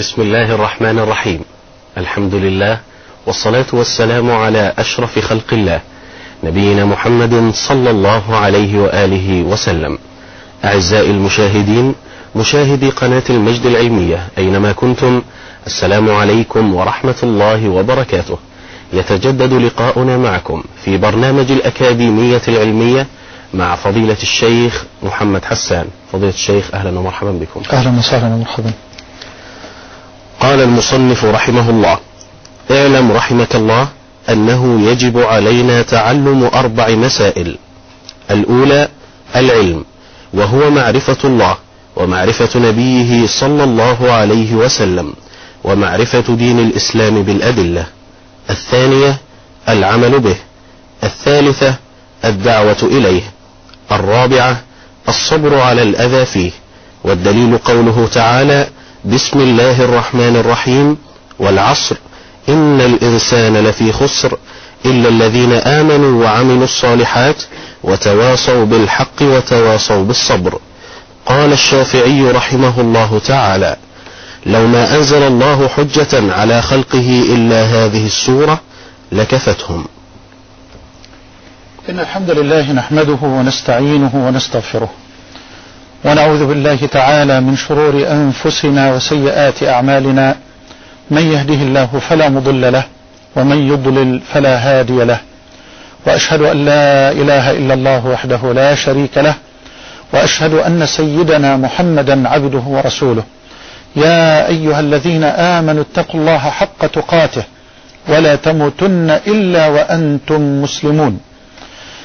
بسم الله الرحمن الرحيم الحمد لله والصلاة والسلام على أشرف خلق الله نبينا محمد صلى الله عليه وآله وسلم أعزائي المشاهدين مشاهدي قناة المجد العلمية أينما كنتم السلام عليكم ورحمة الله وبركاته يتجدد لقاؤنا معكم في برنامج الأكاديمية العلمية مع فضيلة الشيخ محمد حسان فضيلة الشيخ أهلا ومرحبا بكم أهلا وسهلا ومرحبا قال المصنف رحمه الله اعلم رحمك الله أنه يجب علينا تعلم أربع مسائل الأولى العلم وهو معرفة الله ومعرفة نبيه صلى الله عليه وسلم ومعرفة دين الإسلام بالأدلة الثانية العمل به الثالثة الدعوة إليه الرابعة الصبر على الأذى فيه والدليل قوله تعالى بسم الله الرحمن الرحيم والعصر. إن الإنسان لفي خسر إلا الذين آمنوا وعملوا الصالحات وتواصوا بالحق وتواصوا بالصبر. قال الشافعي رحمه الله تعالى لو ما أنزل الله حجة على خلقه إلا هذه السورة لكفتهم. إن الحمد لله نحمده ونستعينه ونستغفره. ونعوذ بالله تعالى من شرور أنفسنا وسيئات أعمالنا. من يهده الله فلا مضل له ومن يضلل فلا هادي له. وأشهد أن لا إله إلا الله وحده لا شريك له. وأشهد أن سيدنا محمدا عبده ورسوله. يا أيها الذين آمنوا اتقوا الله حق تقاته ولا تموتن إلا وأنتم مسلمون.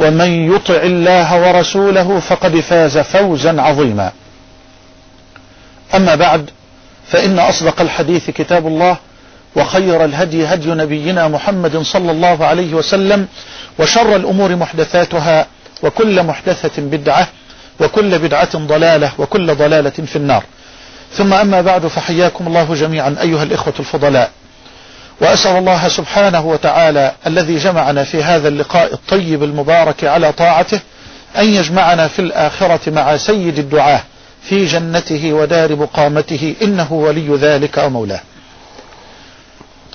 ومن يطع الله ورسوله فقد فاز فوزا عظيما. أما بعد فإن أصدق الحديث كتاب الله وخير الهدي هدي نبينا محمد صلى الله عليه وسلم وشر الأمور محدثاتها وكل محدثة بدعة وكل بدعة ضلالة وكل ضلالة في النار. ثم أما بعد فحياكم الله جميعا أيها الإخوة الفضلاء. وأسأل الله سبحانه وتعالى الذي جمعنا في هذا اللقاء الطيب المبارك على طاعته أن يجمعنا في الآخرة مع سيد الدعاة في جنته ودار مقامته إنه ولي ذلك ومولاه.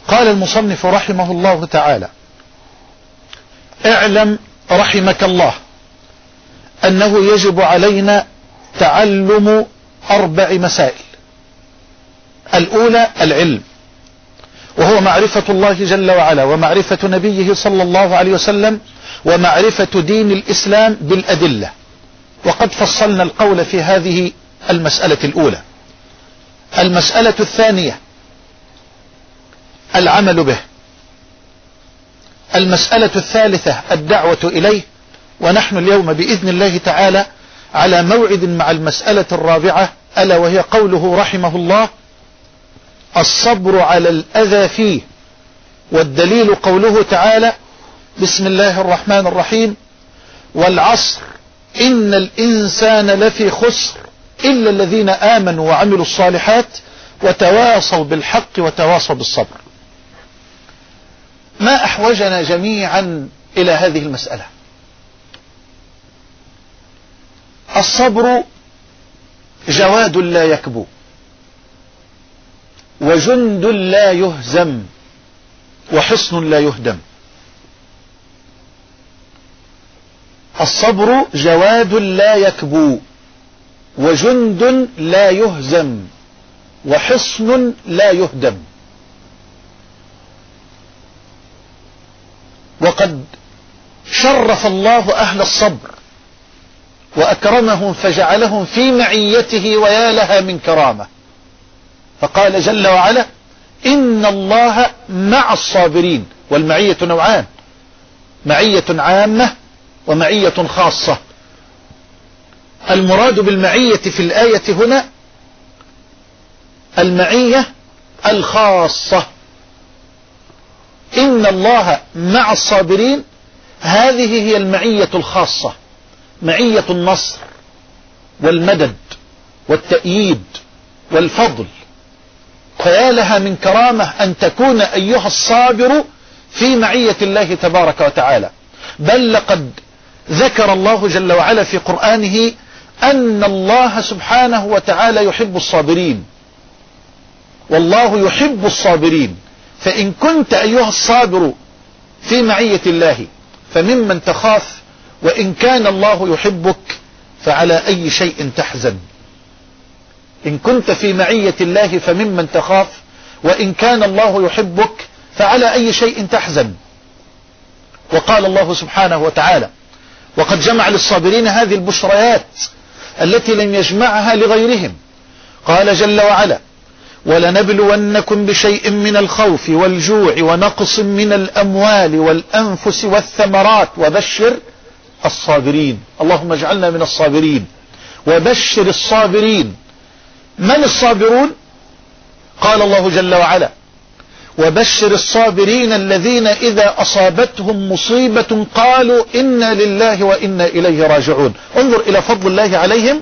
قال المصنف رحمه الله تعالى اعلم رحمك الله أنه يجب علينا تعلم أربع مسائل. الأولى العلم. وهو معرفة الله جل وعلا ومعرفة نبيه صلى الله عليه وسلم ومعرفة دين الإسلام بالأدلة. وقد فصلنا القول في هذه المسألة الأولى. المسألة الثانية العمل به. المسألة الثالثة الدعوة إليه. ونحن اليوم بإذن الله تعالى على موعد مع المسألة الرابعة ألا وهي قوله رحمه الله الصبر على الأذى فيه. والدليل قوله تعالى بسم الله الرحمن الرحيم والعصر إن الإنسان لفي خسر إلا الذين آمنوا وعملوا الصالحات وتواصوا بالحق وتواصوا بالصبر. ما أحوجنا جميعا إلى هذه المسألة؟ الصبر جواد لا يكبو. وجند لا يهزم وحصن لا يهدم. الصبر جواد لا يكبو وجند لا يهزم وحصن لا يهدم. وقد شرف الله أهل الصبر وأكرمهم فجعلهم في معيته ويا لها من كرامة. فقال جل وعلا إن الله مع الصابرين والمعية نوعان معية عامة ومعية خاصة. المراد بالمعية في الآية هنا المعية الخاصة. إن الله مع الصابرين هذه هي المعية الخاصة معية النصر والمدد والتأييد والفضل. فيا لها من كرامة أن تكون أيها الصابر في معية الله تبارك وتعالى. بل لقد ذكر الله جل وعلا في قرآنه أن الله سبحانه وتعالى يحب الصابرين. والله يحب الصابرين. فإن كنت أيها الصابر في معية الله فممن تخاف وإن كان الله يحبك فعلى أي شيء تحزن. إن كنت في معية الله فممن تخاف وإن كان الله يحبك فعلى أي شيء تحزن. وقال الله سبحانه وتعالى وقد جمع للصابرين هذه البشريات التي لم يجمعها لغيرهم. قال جل وعلا ولنبلونكم بشيء من الخوف والجوع ونقص من الأموال والأنفس والثمرات. وبشر الصابرين. اللهم اجعلنا من الصابرين. وبشر الصابرين. من الصابرون؟ قال الله جل وعلا وبشر الصابرين الذين إذا أصابتهم مصيبة قالوا إنا لله وإنا إليه راجعون. انظر إلى فضل الله عليهم.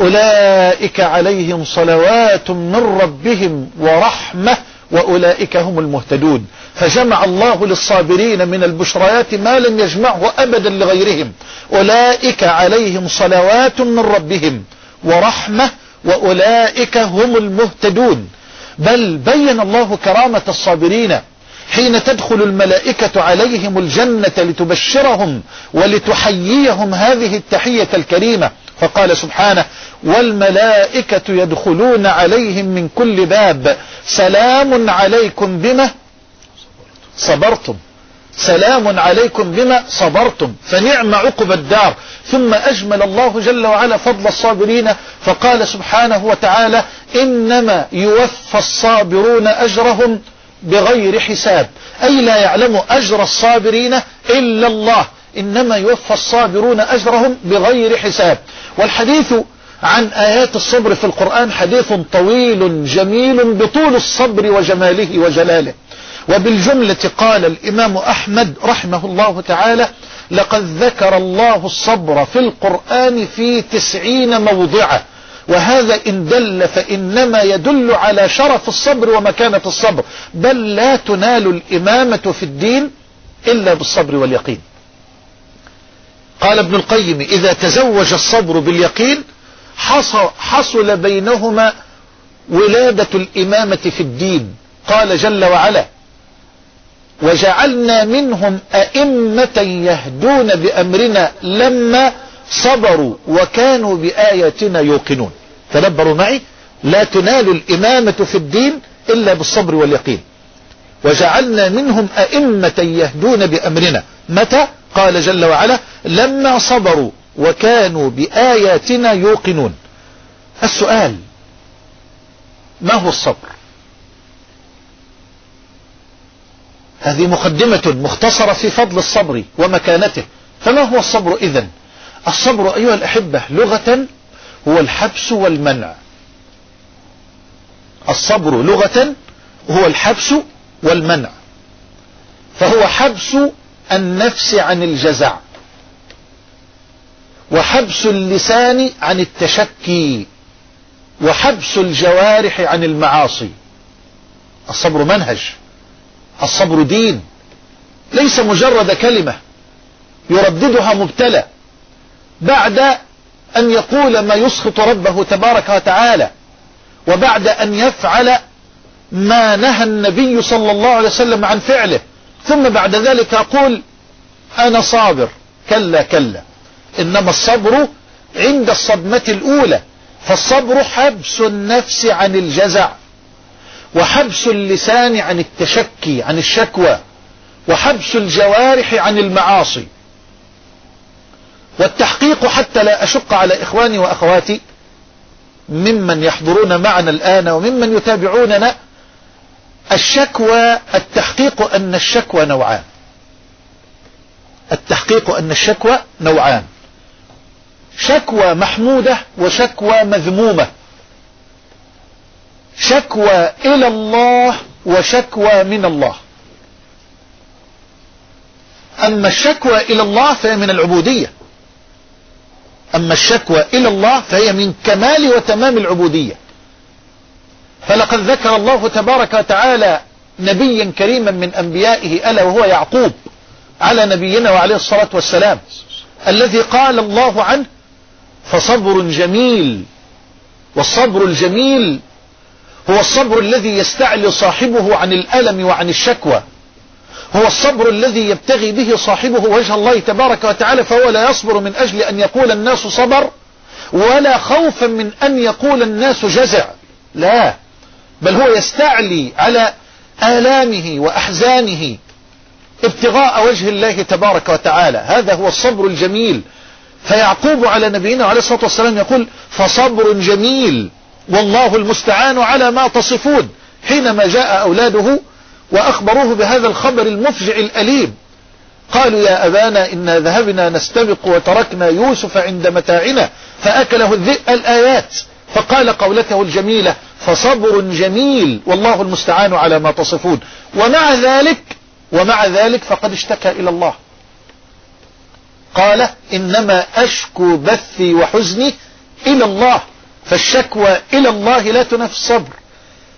أولئك عليهم صلوات من ربهم ورحمة وأولئك هم المهتدون. فجمع الله للصابرين من البشريات ما لم يجمعه أبدا لغيرهم. أولئك عليهم صلوات من ربهم ورحمة وأولئك هم المهتدون. بل بين الله كرامة الصابرين حين تدخل الملائكة عليهم الجنة لتبشرهم ولتحييهم هذه التحية الكريمة. فقال سبحانه والملائكة يدخلون عليهم من كل باب. سلام عليكم بما صبرتم. سلام عليكم بما صبرتم فنعم عقب الدار. ثم أجمل الله جل وعلا فضل الصابرين فقال سبحانه وتعالى إنما يوفى الصابرون أجرهم بغير حساب. أي لا يعلم أجر الصابرين إلا الله. إنما يوفى الصابرون أجرهم بغير حساب. والحديث عن آيات الصبر في القرآن حديث طويل جميل بطول الصبر وجماله وجلاله. وبالجملة قال الإمام أحمد رحمه الله تعالى لقد ذكر الله الصبر في القرآن في تسعين موضعة وهذا إن دل فإنما يدل على شرف الصبر ومكانة الصبر بل لا تنال الإمامة في الدين إلا بالصبر واليقين. قال ابن القيم إذا تزوج الصبر باليقين حصل بينهما ولادة الإمامة في الدين. قال جل وعلا وجعلنا منهم أئمة يهدون بأمرنا لما صبروا وكانوا بآياتنا يوقنون. تدبروا معي. لا تنال الإمامة في الدين إلا بالصبر واليقين. وجعلنا منهم أئمة يهدون بأمرنا. متى؟ قال جل وعلا لما صبروا وكانوا بآياتنا يوقنون. السؤال ما هو الصبر؟ هذه مقدمة مختصرة في فضل الصبر ومكانته. فما هو الصبر إذن؟ الصبر أيها الأحبة لغة هو الحبس والمنع. الصبر لغة هو الحبس والمنع. فهو حبس النفس عن الجزع. وحبس اللسان عن التشكي. وحبس الجوارح عن المعاصي. الصبر منهج. الصبر دين. ليس مجرد كلمة. يرددها مبتلى. بعد أن يقول ما يسخط ربه تبارك وتعالى. وبعد أن يفعل ما نهى النبي صلى الله عليه وسلم عن فعله. ثم بعد ذلك أقول أنا صابر. كلا كلا. إنما الصبر عند الصدمة الأولى. فالصبر حبس النفس عن الجزع. وحبس اللسان عن التشكي عن الشكوى وحبس الجوارح عن المعاصي. والتحقيق حتى لا أشق على إخواني وأخواتي ممن يحضرون معنا الآن وممن يتابعوننا الشكوى التحقيق أن الشكوى نوعان. التحقيق أن الشكوى نوعان. شكوى محمودة وشكوى مذمومة. شكوى إلى الله وشكوى من الله. أما الشكوى إلى الله فهي من العبودية. أما الشكوى إلى الله فهي من كمال وتمام العبودية. فلقد ذكر الله تبارك وتعالى نبيا كريما من أنبيائه ألا وهو يعقوب على نبينا وعليه الصلاة والسلام الذي قال الله عنه فصبر جميل والصبر الجميل هو الصبر الذي يستعلي صاحبه عن الألم وعن الشكوى. هو الصبر الذي يبتغي به صاحبه وجه الله تبارك وتعالى فهو لا يصبر من أجل أن يقول الناس صبر ولا خوفا من أن يقول الناس جزع. لا بل هو يستعلي على آلامه وأحزانه ابتغاء وجه الله تبارك وتعالى. هذا هو الصبر الجميل. فيعقوب على نبينا عليه الصلاة والسلام يقول فصبر جميل. والله المستعان على ما تصفون حينما جاء أولاده وأخبروه بهذا الخبر المفجع الأليم. قالوا يا أبانا إنا ذهبنا نستبق وتركنا يوسف عند متاعنا فأكله الذئب الآيات. فقال قولته الجميلة فصبر جميل والله المستعان على ما تصفون. ومع ذلك ومع ذلك فقد اشتكى إلى الله. قال إنما أشكو بثي وحزني إلى الله. فالشكوى إلى الله لا تنافي الصبر.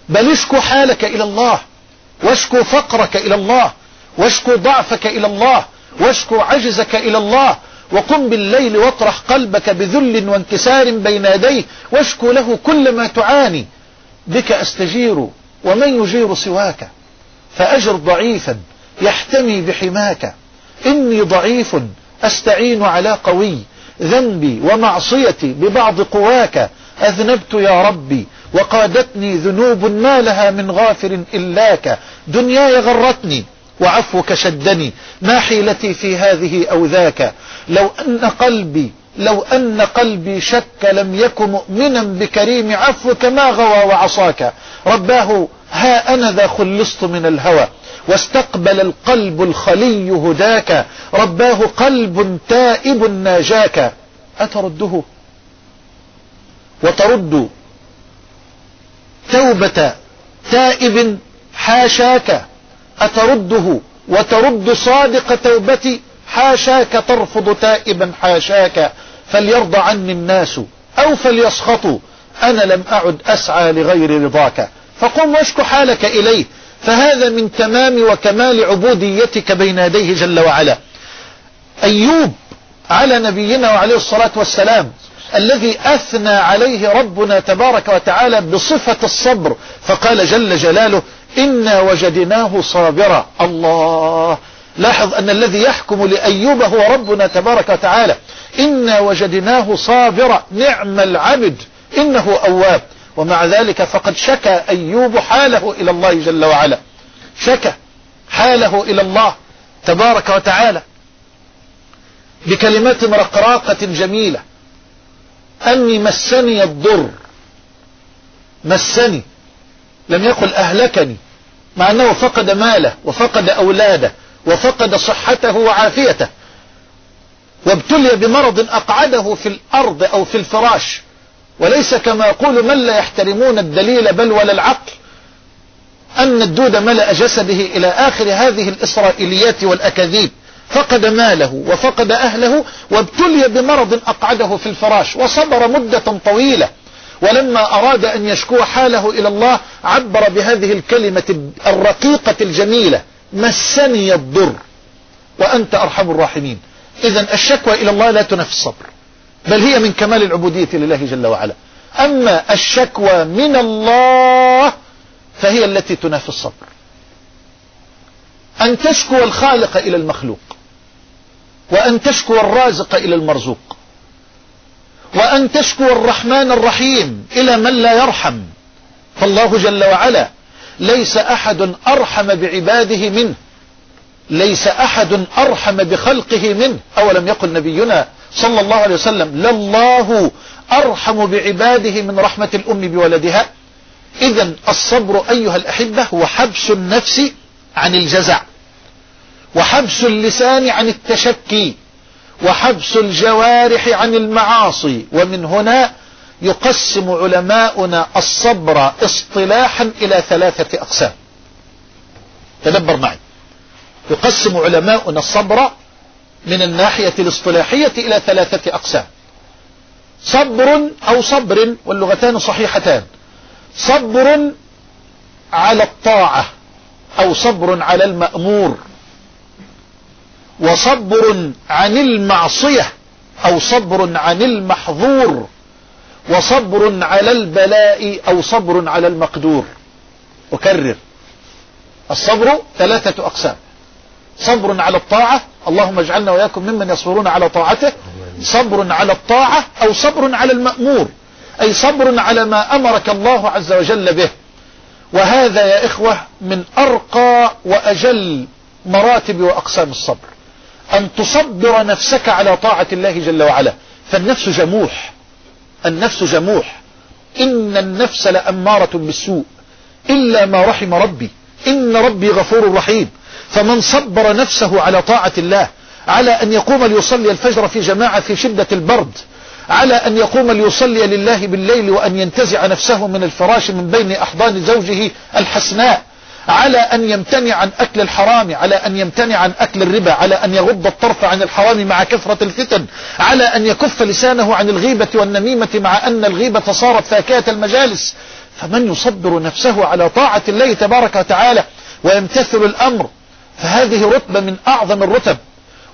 بل اشكو حالك إلى الله واشكو فقرك إلى الله واشكو ضعفك إلى الله واشكو عجزك إلى الله. وقم بالليل واطرح قلبك بذل وانكسار بين يديه واشكو له كل ما تعاني. بك أستجير ومن يجير سواك فأجر ضعيفا يحتمي بحماك. إني ضعيف أستعين على قوي ذنبي ومعصيتي ببعض قواك. أذنبت يا ربي وقادتني ذنوب ما لها من غافر إلاك دنياي غرتني وعفوك شدني. ما حيلتي في هذه أو ذاك؟ لو أن قلبي لو أن قلبي شك لم يك مؤمنا بكريم عفوك ما غوى وعصاك. رباه ها أنا ذا خلصت من الهوى. واستقبل القلب الخلي هداك. رباه قلب تائب ناجاك. أترده؟ وترد توبة تائب حاشاك أترده وترد صادق توبتي حاشاك ترفض تائبا حاشاك فليرضى عني الناس أو فليسخطوا أنا لم أعد أسعى لغير رضاك. فقم واشك حالك إليه فهذا من تمام وكمال عبوديتك بين يديه جل وعلا. أيوب على نبينا وعليه الصلاة والسلام الذي أثنى عليه ربنا تبارك وتعالى بصفة الصبر. فقال جل جلاله إنا وجدناه صابرا. الله. لاحظ أن الذي يحكم لأيوب هو ربنا تبارك وتعالى. إنا وجدناه صابرا. نعم العبد. إنه أواب. ومع ذلك فقد شكى أيوب حاله إلى الله جل وعلا. شكى حاله إلى الله تبارك وتعالى بكلمات رقراقة جميلة. أني مسني الضر. مسني. لم يقل أهلكني. مع أنه فقد ماله وفقد أولاده وفقد صحته وعافيته. وابتلي بمرض أقعده في الأرض أو في الفراش. وليس كما يقول من لا يحترمون الدليل بل ولا العقل. أن الدود ملأ جسده إلى آخر هذه الإسرائيليات والأكاذيب. فقد ماله وفقد أهله وابتلي بمرض أقعده في الفراش وصبر مدة طويلة. ولما أراد أن يشكو حاله إلى الله عبر بهذه الكلمة الرقيقة الجميلة مسني الضر. وأنت أرحم الراحمين. إذا الشكوى إلى الله لا تنفي الصبر بل هي من كمال العبودية لله جل وعلا. أما الشكوى من الله فهي التي تنافي الصبر. أن تشكو الخالق إلى المخلوق وأن تشكو الرازق إلى المرزوق وأن تشكو الرحمن الرحيم إلى من لا يرحم. فالله جل وعلا ليس أحد أرحم بعباده منه ليس أحد أرحم بخلقه منه. أولم يقل نبينا صلى الله عليه وسلم لله أرحم بعباده من رحمة الأم بولدها. إذا الصبر أيها الأحبة هو حبس النفس عن الجزع. وحبس اللسان عن التشكي وحبس الجوارح عن المعاصي ومن هنا يقسم علماؤنا الصبر اصطلاحا إلى ثلاثة أقسام. تدبر معي. يقسم علماؤنا الصبر من الناحية الاصطلاحية إلى ثلاثة أقسام. صبر أو صبر واللغتان صحيحتان. صبر على الطاعة أو صبر على المأمور. وصبر عن المعصية أو صبر عن المحظور وصبر على البلاء أو صبر على المقدور. أكرر. الصبر ثلاثة أقسام. صبر على الطاعة اللهم اجعلنا وياكم ممن يصبرون على طاعته. صبر على الطاعة أو صبر على المأمور. أي صبر على ما أمرك الله عز وجل به. وهذا يا إخوة من أرقى وأجل مراتب وأقسام الصبر. أن تصبر نفسك على طاعة الله جل وعلا. فالنفس جموح. النفس جموح. إن النفس لأمارة بالسوء. إلا ما رحم ربي. إن ربي غفور رحيم. فمن صبر نفسه على طاعة الله على أن يقوم ليصلي الفجر في جماعة في شدة البرد على أن يقوم ليصلي لله بالليل وأن ينتزع نفسه من الفراش من بين أحضان زوجه الحسناء على أن يمتنع عن أكل الحرام على أن يمتنع عن أكل الربا على أن يغض الطرف عن الحرام مع كثرة الفتن على أن يكف لسانه عن الغيبة والنميمة مع أن الغيبة صارت فاكهة المجالس. فمن يصبر نفسه على طاعة الله تبارك وتعالى ويمتثل الأمر فهذه رتبة من أعظم الرتب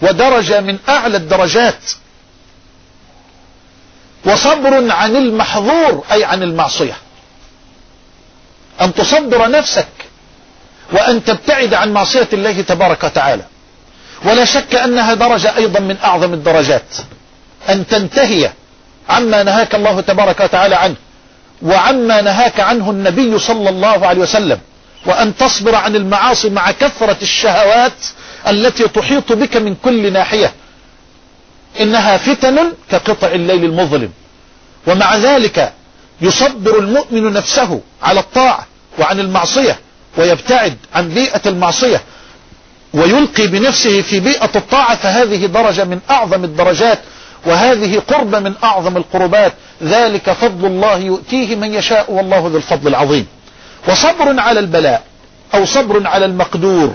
ودرجة من أعلى الدرجات. وصبر عن المحظور أي عن المعصية. أن تصبر نفسك وأن تبتعد عن معصية الله تبارك وتعالى. ولا شك أنها درجة أيضا من أعظم الدرجات. أن تنتهي عما نهاك الله تبارك وتعالى عنه وعما نهاك عنه النبي صلى الله عليه وسلم وأن تصبر عن المعاصي مع كثرة الشهوات التي تحيط بك من كل ناحية. إنها فتن كقطع الليل المظلم. ومع ذلك يصبر المؤمن نفسه على الطاعة وعن المعصية ويبتعد عن بيئة المعصية ويلقي بنفسه في بيئة الطاعة فهذه درجة من أعظم الدرجات وهذه قربة من أعظم القربات. ذلك فضل الله يؤتيه من يشاء والله ذو الفضل العظيم. وصبر على البلاء أو صبر على المقدور.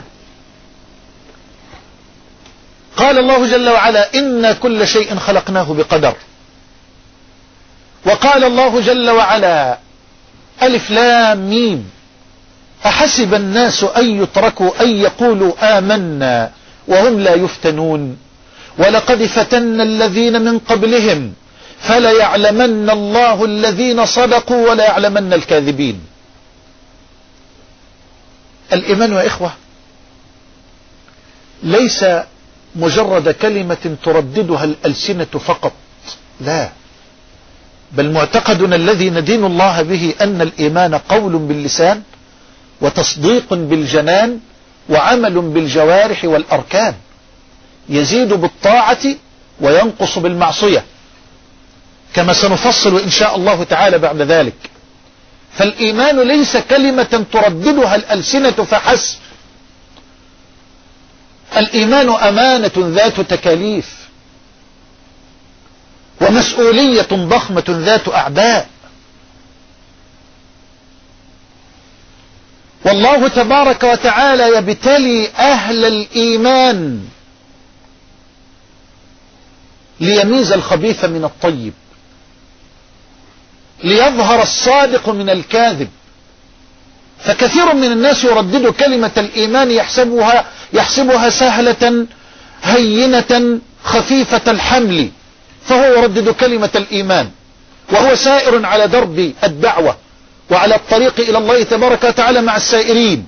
قال الله جل وعلا إن كل شيء خلقناه بقدر. وقال الله جل وعلا ألف لام ميم. أحسب الناس أن يتركوا أن يقولوا آمنا وهم لا يفتنون. ولقد فتنا الذين من قبلهم فليعلمن الله الذين صدقوا وليعلمن الكاذبين. الإيمان يا إخوة ليس مجرد كلمة ترددها الألسنة فقط لا. بل معتقدنا الذي ندين الله به أن الإيمان قول باللسان وتصديق بالجنان وعمل بالجوارح والأركان. يزيد بالطاعة وينقص بالمعصية. كما سنفصل إن شاء الله تعالى بعد ذلك. فالإيمان ليس كلمة ترددها الألسنة فحسب. الإيمان أمانة ذات تكاليف. ومسؤولية ضخمة ذات أعباء والله تبارك وتعالى يبتلي أهل الإيمان ليميز الخبيث من الطيب ليظهر الصادق من الكاذب. فكثير من الناس يردد كلمة الإيمان يحسبها, يحسبها سهلة هينة خفيفة الحمل. فهو يردد كلمة الإيمان وهو سائر على درب الدعوة. وعلى الطريق إلى الله تبارك وتعالى مع السائرين.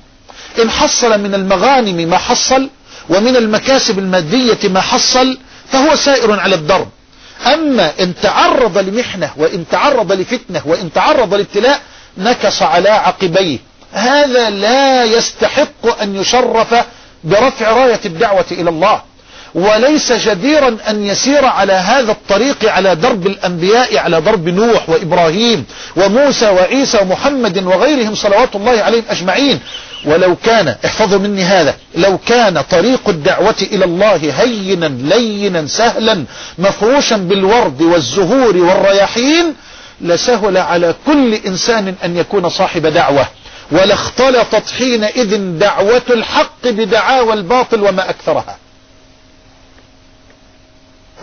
إن حصل من المغانم ما حصل ومن المكاسب المادية ما حصل فهو سائر على الدرب. أما إن تعرض لمحنة وإن تعرض لفتنة وإن تعرض لابتلاء نكص على عقبيه. هذا لا يستحق أن يشرف برفع راية الدعوة إلى الله. وليس جديرا أن يسير على هذا الطريق على درب الأنبياء على درب نوح وإبراهيم وموسى وعيسى ومحمد وغيرهم صلوات الله عليهم أجمعين. ولو كان احفظوا مني هذا لو كان طريق الدعوة إلى الله هينا لينا سهلا مفروشا بالورد والزهور والرياحين لسهل على كل إنسان أن يكون صاحب دعوة. ولا اختلطت حينئذ دعوة الحق بدعاوى الباطل وما أكثرها.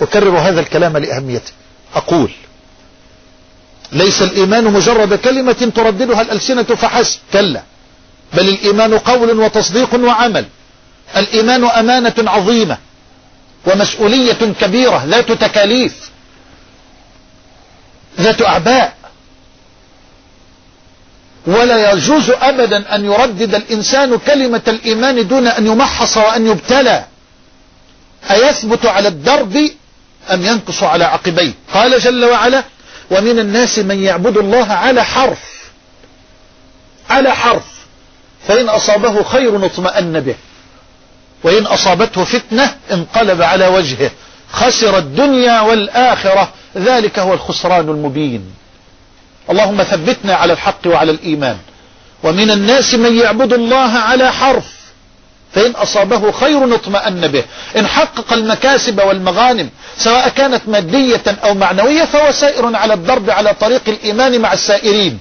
أكرر هذا الكلام لأهميته أقول ليس الإيمان مجرد كلمة ترددها الألسنة فحسب. كلا. بل الإيمان قول وتصديق وعمل. الإيمان أمانة عظيمة ومسؤولية كبيرة ذات تكاليف ذات أعباء. ولا يجوز أبدا أن يردد الإنسان كلمة الإيمان دون أن يمحص وأن يبتلى. أيثبت على الدرب أم ينقص على عقبيه؟ قال جل وعلا ومن الناس من يعبد الله على حرف على حرف فإن أصابه خير اطمأن به وإن أصابته فتنة انقلب على وجهه خسر الدنيا والآخرة ذلك هو الخسران المبين. اللهم ثبتنا على الحق وعلى الإيمان. ومن الناس من يعبد الله على حرف فإن أصابه خير اطمأن به. إن حقق المكاسب والمغانم سواء كانت مادية أو معنوية فهو سائر على الضرب على طريق الإيمان مع السائرين.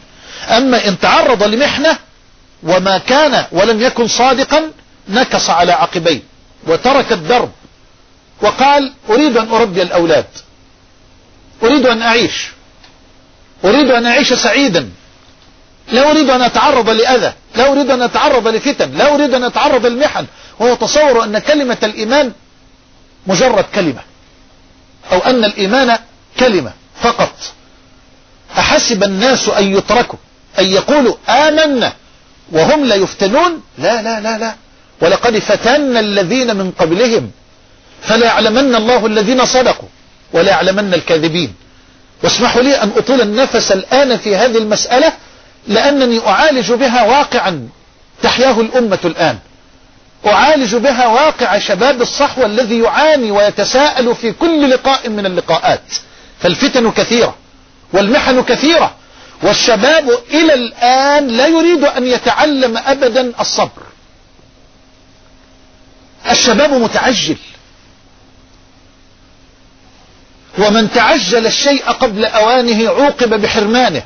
أما إن تعرض لمحنة وما كان ولم يكن صادقا نكص على عقبيه وترك الدرب وقال أريد أن أربي الأولاد. أريد أن أعيش. أريد أن أعيش سعيدا. لا أريد أن أتعرض لأذى لا أريد أن أتعرض لفتن لا أريد أن أتعرض للمحن. وهو تصور أن كلمة الإيمان مجرد كلمة أو أن الإيمان كلمة فقط. أحسب الناس أن يتركوا أن يقولوا آمنا وهم لا يفتنون؟ لا لا لا لا. ولقد فتنا الذين من قبلهم فلا يعلمن الله الذين صدقوا ولا يعلمن الكاذبين. واسمحوا لي أن أطول النفس الآن في هذه المسألة لأنني أعالج بها واقعا. تحياه الأمة الآن. أعالج بها واقع شباب الصحوة الذي يعاني ويتساءل في كل لقاء من اللقاءات. فالفتن كثيرة والمحن كثيرة والشباب إلى الآن لا يريد أن يتعلم أبدا الصبر. الشباب متعجل. ومن تعجل الشيء قبل أوانه عوقب بحرمانه.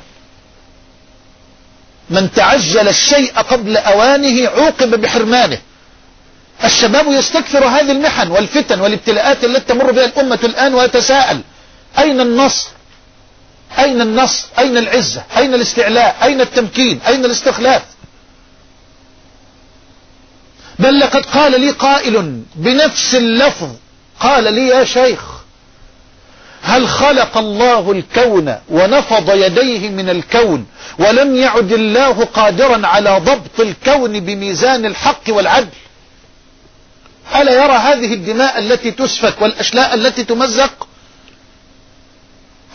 من تعجل الشيء قبل أوانه عوقب بحرمانه. الشباب يستكثر هذه المحن والفتن والابتلاءات التي تمر بها الأمة الآن ويتساءل أين النصر؟ أين النصر؟ أين العزة؟ أين الاستعلاء؟ أين التمكين؟ أين الاستخلاف؟ بل لقد قال لي قائل بنفس اللفظ قال لي يا شيخ هل خلق الله الكون ونفض يديه من الكون ولم يعد الله قادرا على ضبط الكون بميزان الحق والعدل؟ ألا يرى هذه الدماء التي تسفك والأشلاء التي تمزق؟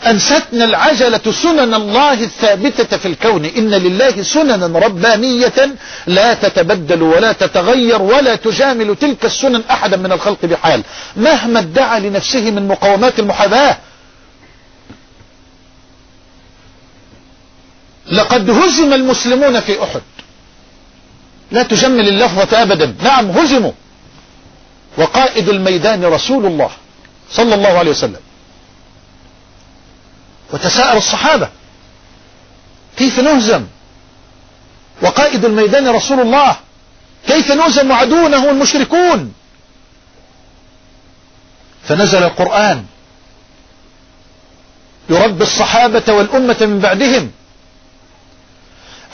أنستنا العجلة سنن الله الثابتة في الكون. إن لله سننا ربانية. لا تتبدل ولا تتغير ولا تجامل تلك السنن أحدا من الخلق بحال. مهما ادعى لنفسه من مقومات المحاباة. لقد هزم المسلمون في أحد. لا تجمل اللفظة أبدا. نعم هزموا. وقائد الميدان رسول الله صلى الله عليه وسلم. وتساءل الصحابة. كيف نهزم؟ وقائد الميدان رسول الله كيف نهزم عدونا هو المشركون؟ فنزل القرآن. يربي الصحابة والأمة من بعدهم.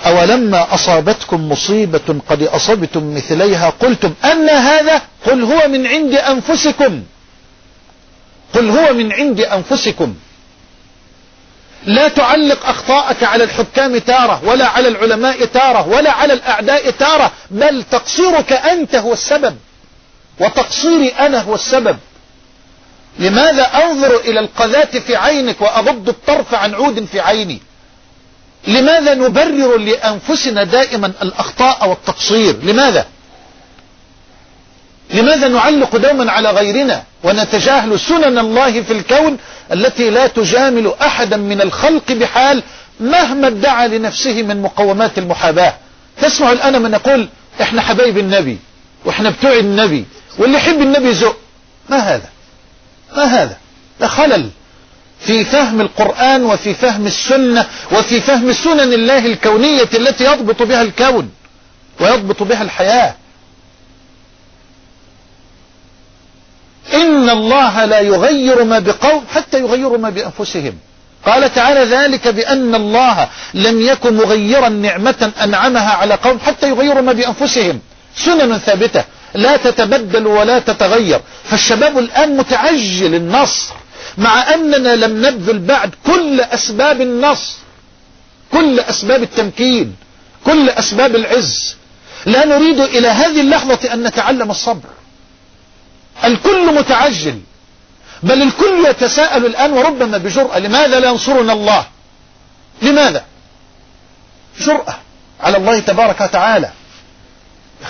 أولما أصابتكم مصيبة قد أصبتم مثليها قلتم أن هذا قل هو من عند أنفسكم. قل هو من عند أنفسكم. لا تعلق أخطاءك على الحكام تارة ولا على العلماء تارة ولا على الأعداء تارة بل تقصيرك أنت هو السبب وتقصيري أنا هو السبب. لماذا أنظر إلى القذاة في عينك وأغض الطرف عن عود في عيني؟ لماذا نبرر لأنفسنا دائما الأخطاء والتقصير؟ لماذا؟ لماذا نعلق دوما على غيرنا ونتجاهل سنن الله في الكون التي لا تجامل أحدا من الخلق بحال مهما ادعى لنفسه من مقومات المحاباة؟ تسمع الآن من يقول إحنا حبايب النبي وإحنا بتوع النبي واللي يحب النبي زق ما هذا؟ ما هذا؟ ده خلل. في فهم القرآن وفي فهم السنة وفي فهم سنن الله الكونية التي يضبط بها الكون ويضبط بها الحياة. إن الله لا يغير ما بقوم حتى يغيروا ما بأنفسهم. قال تعالى ذلك بأن الله لم يكن مغيرا نعمة أنعمها على قوم حتى يغيروا ما بأنفسهم. سنن ثابتة. لا تتبدل ولا تتغير. فالشباب الآن متعجل النصر مع أننا لم نبذل بعد كل أسباب النصر كل أسباب التمكين. كل أسباب العز. لا نريد إلى هذه اللحظة أن نتعلم الصبر. الكل متعجل. بل الكل يتساءل الآن وربما بجرأة لماذا لا ينصرنا الله؟ لماذا؟ جرأة على الله تبارك وتعالى.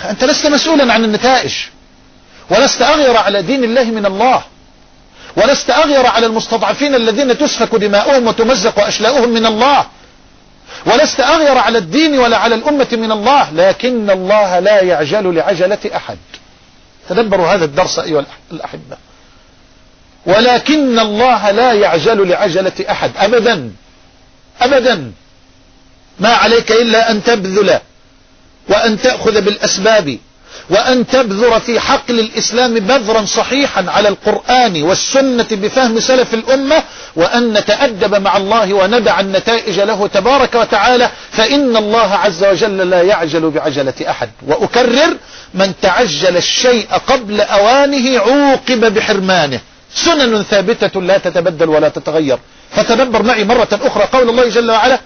أنت لست مسؤولا عن النتائج ولست أغير على دين الله من الله ولست أغير على المستضعفين الذين تسفك دماؤهم وتمزق أشلاؤهم من الله ولست أغير على الدين ولا على الأمة من الله لكن الله لا يعجل لعجلة أحد. تدبروا هذا الدرس أيها الأحبة. ولكن الله لا يعجل لعجلة أحد أبدا أبدا. ما عليك إلا أن تبذل وأن تأخذ بالأسباب. وأن تبذر في حقل الإسلام بذرا صحيحا على القرآن والسنة بفهم سلف الأمة وأن نتأدب مع الله وندع النتائج له تبارك وتعالى فإن الله عز وجل لا يعجل بعجلة أحد. وأكرر من تعجل الشيء قبل أوانه عوقب بحرمانه. سنن ثابتة لا تتبدل ولا تتغير. فتدبر معي مرة أخرى قول الله جل وعلا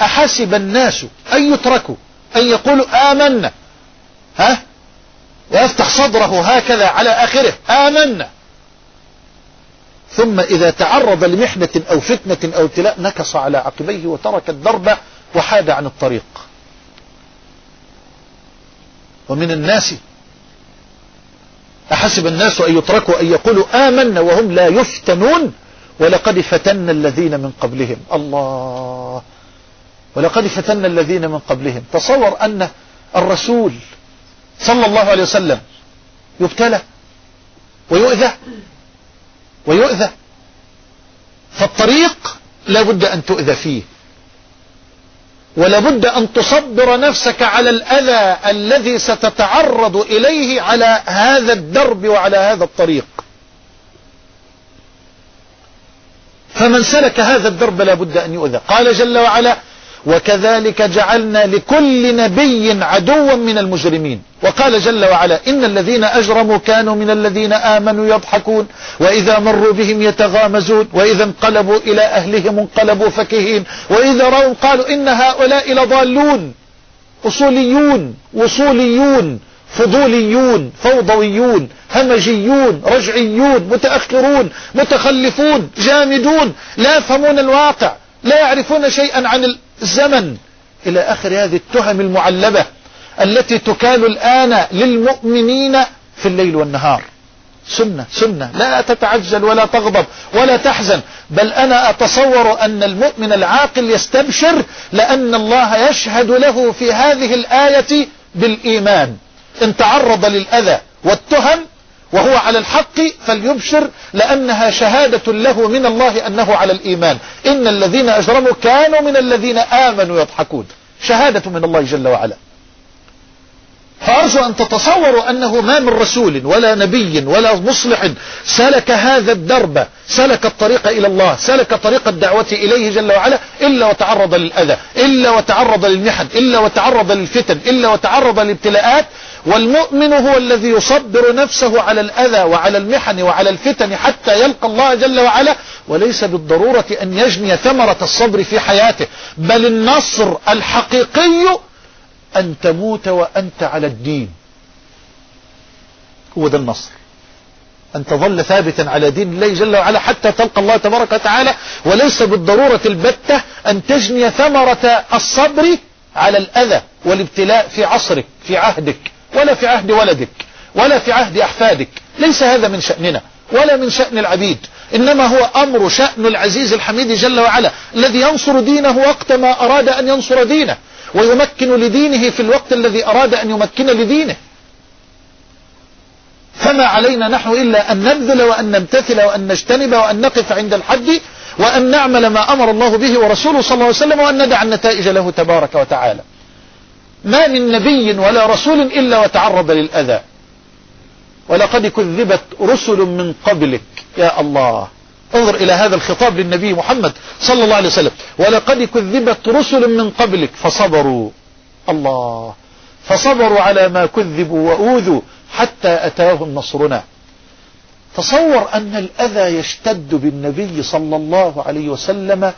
أحسب الناس أن يتركوا أن يقولوا آمنا. ها؟ ويفتح صدره هكذا على آخره. آمنا. ثم إذا تعرض لمحنة أو فتنة أو ابتلاء نكص على عقبيه وترك الدرب وحاد عن الطريق. ومن الناس أحسب الناس أن يتركوا أن يقولوا آمنا وهم لا يفتنون؟ ولقد فتن الذين من قبلهم. الله. ولقد فتن الذين من قبلهم. تصور أن الرسول صلى الله عليه وسلم يبتلى ويؤذى ويؤذى. فالطريق لابد أن تؤذى فيه. ولابد أن تصبر نفسك على الأذى الذي ستتعرض إليه على هذا الدرب وعلى هذا الطريق. فمن سلك هذا الدرب لابد أن يؤذى. قال جل وعلا وكذلك جعلنا لكل نبي عدوا من المجرمين. وقال جل وعلا إن الذين أجرموا كانوا من الذين آمنوا يضحكون وإذا مروا بهم يتغامزون وإذا انقلبوا إلى أهلهم انقلبوا فكهين وإذا رأوا قالوا إن هؤلاء لضالون أصوليون وصوليون فضوليون فوضويون همجيون رجعيون متأخرون متخلفون جامدون لا يفهمون الواقع لا يعرفون شيئا عن الزمن إلى آخر هذه التهم المعلبة التي تكال الآن للمؤمنين في الليل والنهار. سنة سنة. لا تتعجل ولا تغضب ولا تحزن بل أنا أتصور أن المؤمن العاقل يستبشر لأن الله يشهد له في هذه الآية بالإيمان. إن تعرض للأذى والتهم وهو على الحق فليبشر لأنها شهادة له من الله أنه على الإيمان. إن الذين أجرموا كانوا من الذين آمنوا يضحكون. شهادة من الله جل وعلا. فأرجو أن تتصوروا أنه ما من رسول ولا نبي ولا مصلح سلك هذا الدرب سلك الطريق إلى الله سلك طريق الدعوة إليه جل وعلا إلا وتعرض للأذى إلا وتعرض للمحن إلا وتعرض للفتن إلا وتعرض للابتلاءات. والمؤمن هو الذي يصبر نفسه على الأذى وعلى المحن وعلى الفتن حتى يلقى الله جل وعلا. وليس بالضرورة أن يجني ثمرة الصبر في حياته بل النصر الحقيقي أن تموت وأنت على الدين. هو ده النصر. أن تظل ثابتا على دين الله جل وعلا حتى تلقى الله تبارك وتعالى وليس بالضرورة البتة أن تجني ثمرة الصبر على الأذى والابتلاء في عصرك في عهدك ولا في عهد ولدك ولا في عهد أحفادك. ليس هذا من شأننا ولا من شأن العبيد. إنما هو أمر شأن العزيز الحميد جل وعلا الذي ينصر دينه وقت ما أراد أن ينصر دينه. ويمكن لدينه في الوقت الذي أراد أن يمكن لدينه. فما علينا نحن إلا أن نبذل وأن نمتثل وأن نجتنب وأن نقف عند الحد وأن نعمل ما أمر الله به ورسوله صلى الله عليه وسلم وأن ندع النتائج له تبارك وتعالى. ما من نبي ولا رسول إلا وتعرض للأذى. ولقد كذبت رسل من قبلك. يا الله. انظر إلى هذا الخطاب للنبي محمد صلى الله عليه وسلم. ولقد كذبت رسل من قبلك فصبروا. الله. فصبروا على ما كذبوا وأوذوا حتى أتاهم نصرنا. تصور أن الأذى يشتد بالنبي صلى الله عليه وسلم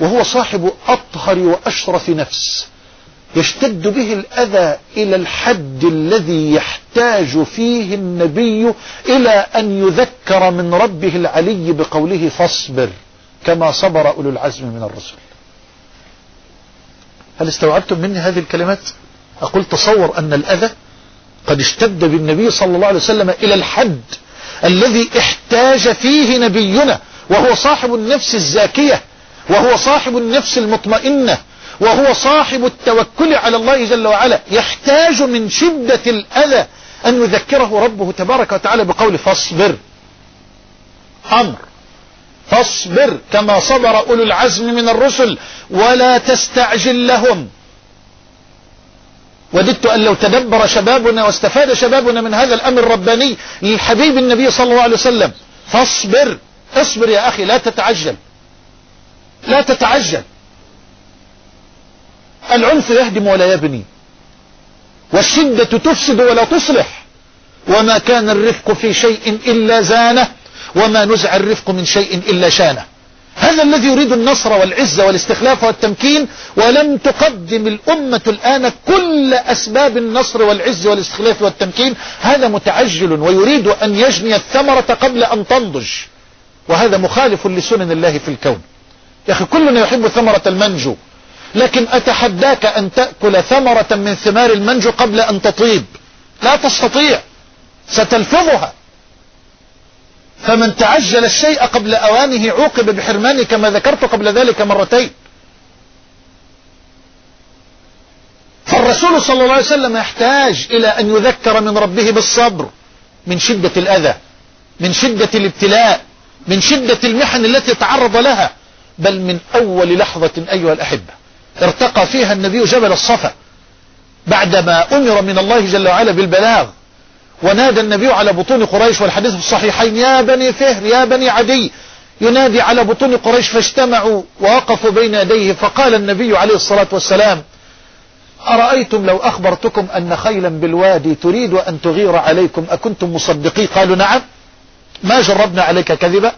وهو صاحب أطهر وأشرف نفس. يشتد به الأذى إلى الحد الذي يحتاج فيه النبي إلى أن يذكر من ربه العلي بقوله فاصبر كما صبر أولو العزم من الرسل. هل استوعبتم مني هذه الكلمات؟ أقول تصور أن الأذى قد اشتد بالنبي صلى الله عليه وسلم إلى الحد الذي احتاج فيه نبينا وهو صاحب النفس الزاكية وهو صاحب النفس المطمئنة وهو صاحب التوكل على الله جل وعلا يحتاج من شدة الأذى أن يذكره ربه تبارك وتعالى بقول فاصبر. أمر. فاصبر كما صبر أولو العزم من الرسل ولا تستعجل لهم. وددت أن لو تدبر شبابنا واستفاد شبابنا من هذا الأمر الرباني للحبيب النبي صلى الله عليه وسلم فاصبر. اصبر يا أخي لا تتعجل. لا تتعجل. العنف يهدم ولا يبني. والشدة تفسد ولا تصلح. وما كان الرفق في شيء إلا زانه وما نزع الرفق من شيء إلا شانه. هذا الذي يريد النصر والعزة والاستخلاف والتمكين ولم تقدم الأمة الآن كل أسباب النصر والعز والاستخلاف والتمكين. هذا متعجل ويريد أن يجني الثمرة قبل أن تنضج. وهذا مخالف لسنن الله في الكون. يا أخي كلنا يحب ثمرة المنجو. لكن أتحداك أن تأكل ثمرة من ثمار المنجو قبل أن تطيب. لا تستطيع. ستلفظها. فمن تعجل الشيء قبل أوانه عوقب بحرمانه كما ذكرت قبل ذلك مرتين. فالرسول صلى الله عليه وسلم يحتاج إلى أن يذكر من ربه بالصبر من شدة الأذى من شدة الابتلاء من شدة المحن التي تعرض لها بل من أول لحظة أيها الأحبة. ارتقى فيها النبي جبل الصفا بعدما أمر من الله جل وعلا بالبلاغ ونادى النبي على بطون قريش والحديث في الصحيحين يا بني فهر يا بني عدي. ينادي على بطون قريش فاجتمعوا ووقفوا بين يديه فقال النبي عليه الصلاة والسلام أرأيتم لو أخبرتكم أن خيلا بالوادي تريد أن تغير عليكم أكنتم مصدقين؟ قالوا نعم. ما جربنا عليك كذبا؟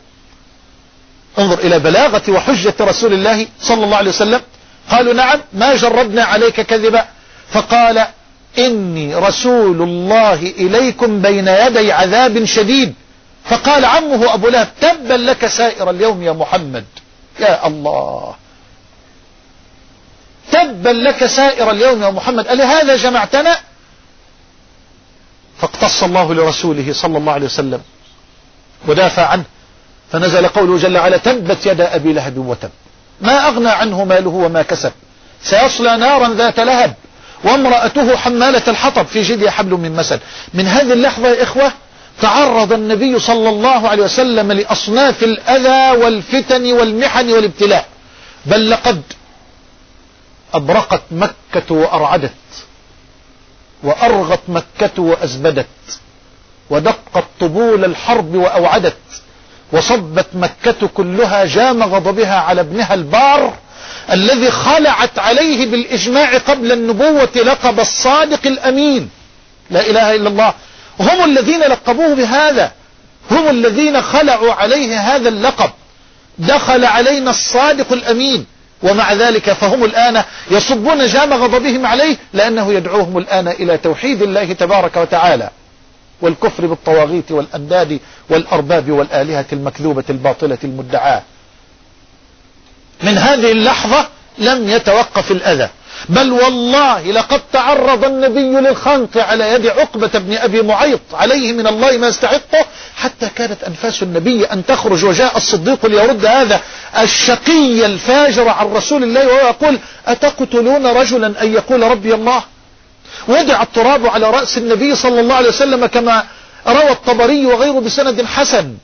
انظر إلى بلاغة وحجة رسول الله صلى الله عليه وسلم. قالوا نعم ما جربنا عليك كذبا. فقال إني رسول الله إليكم بين يدي عذاب شديد. فقال عمه أبو لهب تبا لك سائر اليوم يا محمد. يا الله. تبا لك سائر اليوم يا محمد. ألهذا جمعتنا؟ فاقتص الله لرسوله صلى الله عليه وسلم ودافع عنه. فنزل قوله جل وعلا تبت يد أبي لهب وتب. ما أغنى عنه ماله وما كسب. سيصلى نارا ذات لهب وامرأته حمالة الحطب في جدها حبل من مسد. من هذه اللحظة يا إخوة تعرض النبي صلى الله عليه وسلم لأصناف الأذى والفتن والمحن والابتلاء. بل لقد أبرقت مكة وأرعدت وأرغت مكة وأزبدت ودقت طبول الحرب وأوعدت. وصبت مكة كلها جام غضبها على ابنها البار الذي خلعت عليه بالإجماع قبل النبوة لقب الصادق الأمين. لا إله إلا الله. هم الذين لقبوه بهذا. هم الذين خلعوا عليه هذا اللقب. دخل علينا الصادق الأمين. ومع ذلك فهم الآن يصبون جام غضبهم عليه لأنه يدعوهم الآن إلى توحيد الله تبارك وتعالى. والكفر بالطواغيت والأنداد والأرباب والآلهة المكذوبة الباطلة المدعاة. من هذه اللحظة لم يتوقف الأذى. بل والله لقد تعرض النبي للخنق على يد عقبة بن أبي معيط عليه من الله ما يستحقه حتى كانت أنفاس النبي أن تخرج وجاء الصديق ليرد هذا الشقي الفاجر عن رسول الله وهو يقول أتقتلون رجلا أن يقول ربي الله؟ وضع التراب على رأس النبي صلى الله عليه وسلم كما روى الطبري وغيره بسند حسن.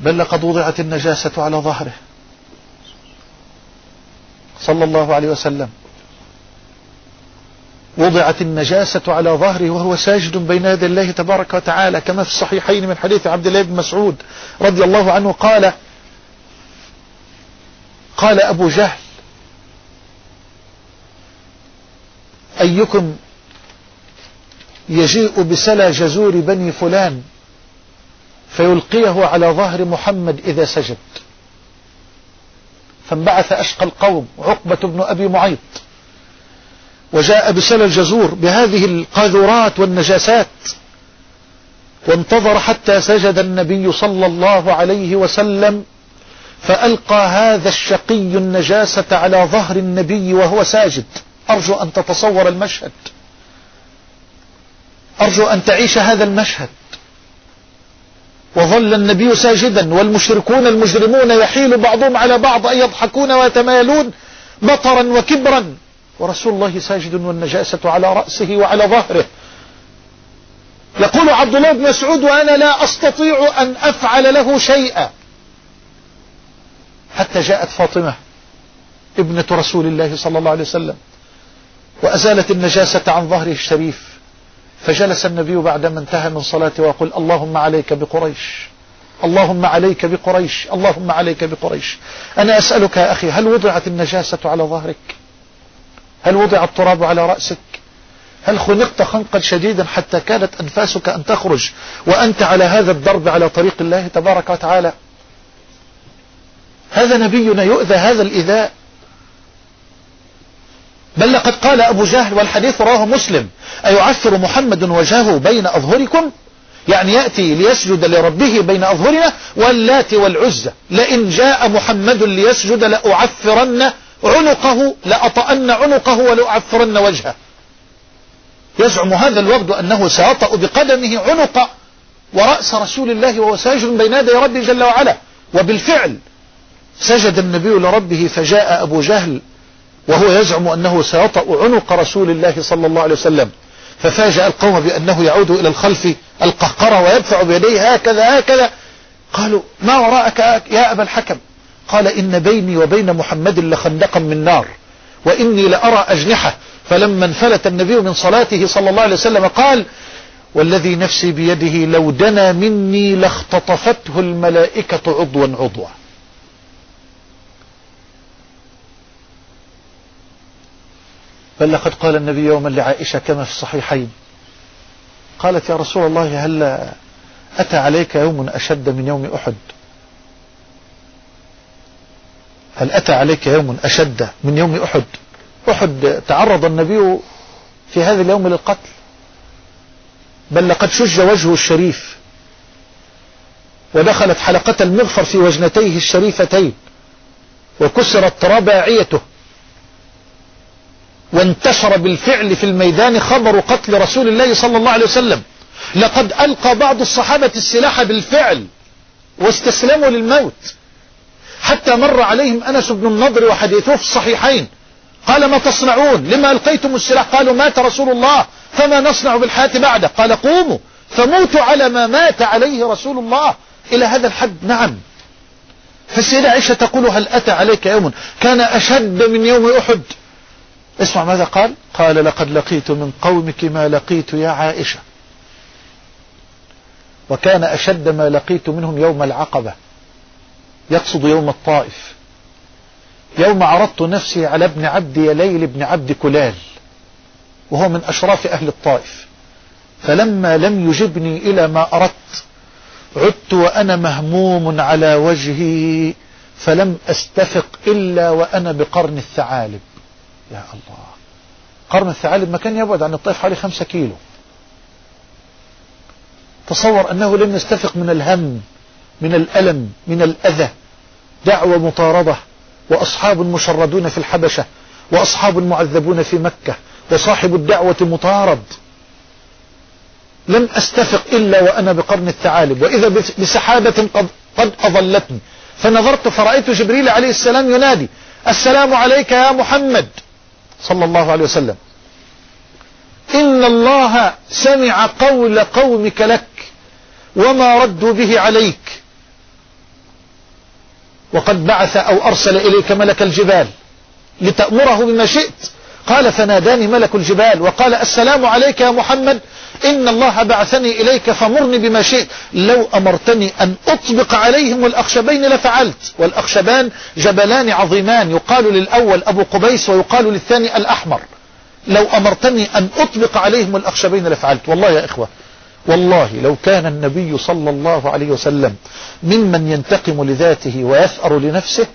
بل لقد وضعت النجاسة على ظهره. صلى الله عليه وسلم. وضعت النجاسة على ظهره وهو ساجد بين يدي الله تبارك وتعالى كما في الصحيحين من حديث عبد الله بن مسعود رضي الله عنه قال قال أبو جهل أيكم يجيء بسلا جزور بني فلان فيلقيه على ظهر محمد إذا سجد. فانبعث أشقى القوم عقبة بن أبي معيط. وجاء بسلا الجزور بهذه القاذورات والنجاسات. وانتظر حتى سجد النبي صلى الله عليه وسلم فألقى هذا الشقي النجاسة على ظهر النبي وهو ساجد. أرجو أن تتصور المشهد. أرجو أن تعيش هذا المشهد. وظل النبي ساجدا والمشركون المجرمون يحيل بعضهم على بعض أن يضحكون ويتمايلون بطرا وكبرا. ورسول الله ساجد والنجاسة على رأسه وعلى ظهره. يقول عبد الله بن مسعود وأنا لا أستطيع أن أفعل له شيئا. حتى جاءت فاطمة ابنة رسول الله صلى الله عليه وسلم. وأزالت النجاسة عن ظهره الشريف. فجلس النبي بعدما انتهى من صلاته ويقول اللهم عليك بقريش اللهم عليك بقريش اللهم عليك بقريش. أنا أسألك يا أخي هل وضعت النجاسة على ظهرك؟ هل وضع التراب على رأسك؟ هل خنقت خنقا شديدا حتى كانت أنفاسك أن تخرج وأنت على هذا الضرب على طريق الله تبارك وتعالى؟ هذا نبينا يؤذى هذا الإذاء بل لقد قال أبو جهل والحديث رواه مسلم. أيعفر محمد وجهه بين أظهركم؟ يعني يأتي ليسجد لربه بين أظهرنا واللات والعزة لئن جاء محمد ليسجد لأعفرن عنقه لأطأن عنقه ولأعفرن وجهه. يزعم هذا الوفد أنه سيطأ بقدمه عنق ورأس رسول الله وهو ساجد بين يدي ربه جل وعلا. وبالفعل سجد النبي لربه فجاء أبو جهل وهو يزعم أنه سيطأ عنق رسول الله صلى الله عليه وسلم. ففاجأ القوم بأنه يعود إلى الخلف القهقرة ويدفع بيديه هكذا هكذا. قالوا ما وراءك يا أبا الحكم؟ قال إن بيني وبين محمد لخندقا من نار وإني لأرى أجنحة. فلما انفلت النبي من صلاته صلى الله عليه وسلم قال والذي نفسي بيده لو دنا مني لاختطفته الملائكة عضوا عضوا. بل لقد قال النبي يوما لعائشة كما في الصحيحين. قالت يا رسول الله هل أتى عليك يوم أشد من يوم أحد؟ هل أتى عليك يوم أشد من يوم أحد؟ أحد تعرض النبي في هذا اليوم للقتل. بل لقد شج وجهه الشريف. ودخلت حلقة المغفر في وجنتيه الشريفتين. وكسرت رباعيته. وانتشر بالفعل في الميدان خبر قتل رسول الله صلى الله عليه وسلم. لقد ألقى بعض الصحابة السلاح بالفعل واستسلموا للموت. حتى مر عليهم أنس بن النضر وحديثه في الصحيحين. قال ما تصنعون؟ لما ألقيتم السلاح؟ قالوا مات رسول الله. فما نصنع بالحياة بعده. قال قوموا. فموتوا على ما مات عليه رسول الله. إلى هذا الحد. نعم. فالسيدة عائشة تقول هل أتى عليك يوم كان أشد من يوم أحد؟ اسمع ماذا قال؟ قال لقد لقيت من قومك ما لقيت يا عائشة. وكان أشد ما لقيت منهم يوم العقبة. يقصد يوم الطائف. يوم عرضت نفسي على ابن عبد يليل ابن عبد كلال. وهو من أشراف أهل الطائف. فلما لم يجبني إلى ما أردت عدت وأنا مهموم على وجهي فلم أستفق إلا وأنا بقرن الثعالب. يا الله. قرن الثعالب مكان يبعد عن الطائف حوالي خمسة كيلو. تصور أنه لم يستفق من الهم من الألم من الأذى. دعوة مطاردة وأصحاب مشردون في الحبشة وأصحاب معذبون في مكة وصاحب الدعوة مطارد. لم أستفق إلا وأنا بقرن الثعالب. وإذا بسحابة قد, قد أظلتني. فنظرت فرأيت جبريل عليه السلام ينادي السلام عليك يا محمد. صلى الله عليه وسلم. إن الله سمع قول قومك لك وما ردوا به عليك. وقد بعث أو أرسل إليك ملك الجبال لتأمره بما شئت. قال فناداني ملك الجبال. وقال السلام عليك يا محمد. إن الله بعثني إليك فمرني بما شئت. لو أمرتني أن أطبق عليهم الأخشبين لفعلت. والأخشبان جبلان عظيمان. يقال للأول أبو قبيس ويقال للثاني الأحمر. لو أمرتني أن أطبق عليهم الأخشبين لفعلت. والله يا إخوة والله لو كان النبي صلى الله عليه وسلم ممن ينتقم لذاته ويثأر لنفسه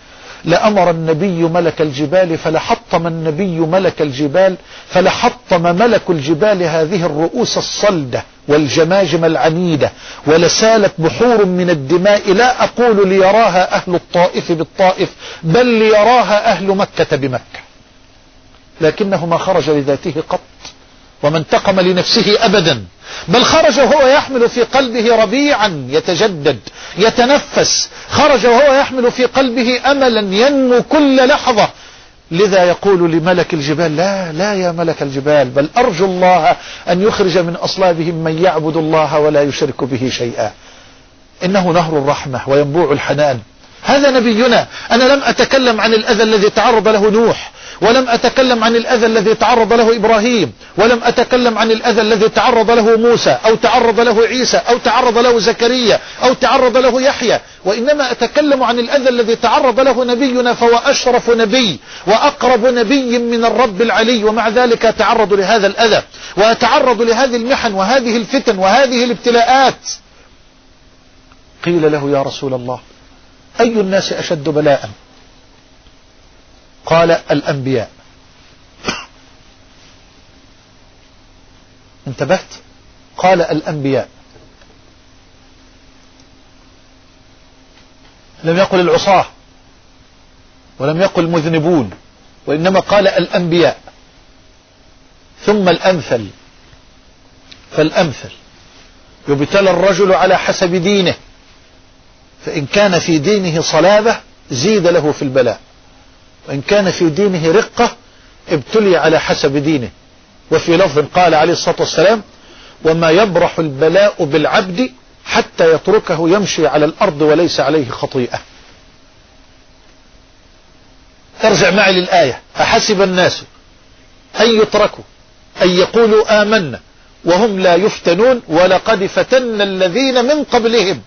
لأمر النبي ملك الجبال فلحطم النبي ملك الجبال فلحطم ملك الجبال هذه الرؤوس الصلدة والجماجم العنيدة ولسالت بحور من الدماء لا أقول ليراها أهل الطائف بالطائف بل ليراها أهل مكة بمكة. لكنه ما خرج لذاته قط. وما انتقم لنفسه أبدا بل خرج وهو يحمل في قلبه ربيعا يتجدد يتنفس خرج وهو يحمل في قلبه أملا ينمو كل لحظة. لذا يقول لملك الجبال لا لا يا ملك الجبال بل أرجو الله أن يخرج من أصلابهم من يعبد الله ولا يشرك به شيئا. إنه نهر الرحمة وينبوع الحنان. هذا نبينا. أنا لم أتكلم عن الأذى الذي تعرض له نوح ولم أتكلم عن الأذى الذي تعرض له إبراهيم ولم أتكلم عن الأذى الذي تعرض له موسى أو تعرض له عيسى أو تعرض له زكريا أو تعرض له يحيى. وإنما أتكلم عن الأذى الذي تعرض له نبينا فهو أشرف نبي وأقرب نبي من الرب العلي ومع ذلك تعرض لهذا الأذى وأتعرض لهذه المحن وهذه الفتن وهذه الابتلاءات. قيل له يا رسول الله أي الناس أشد بلاء؟ قال الأنبياء. انتبهت؟ قال الأنبياء. لم يقل العصاة ولم يقل المذنبون وإنما قال الأنبياء. ثم الأمثل. فالأمثل. يبتلى الرجل على حسب دينه. فإن كان في دينه صلابة زيد له في البلاء. وإن كان في دينه رقة ابتلي على حسب دينه. وفي لفظ قال عليه الصلاة والسلام وما يبرح البلاء بالعبد حتى يتركه يمشي على الأرض وليس عليه خطيئة. أرجع معي للآية. أحسب الناس أن يتركوا أن يقولوا آمنا وهم لا يفتنون ولقد فتن الذين من قبلهم.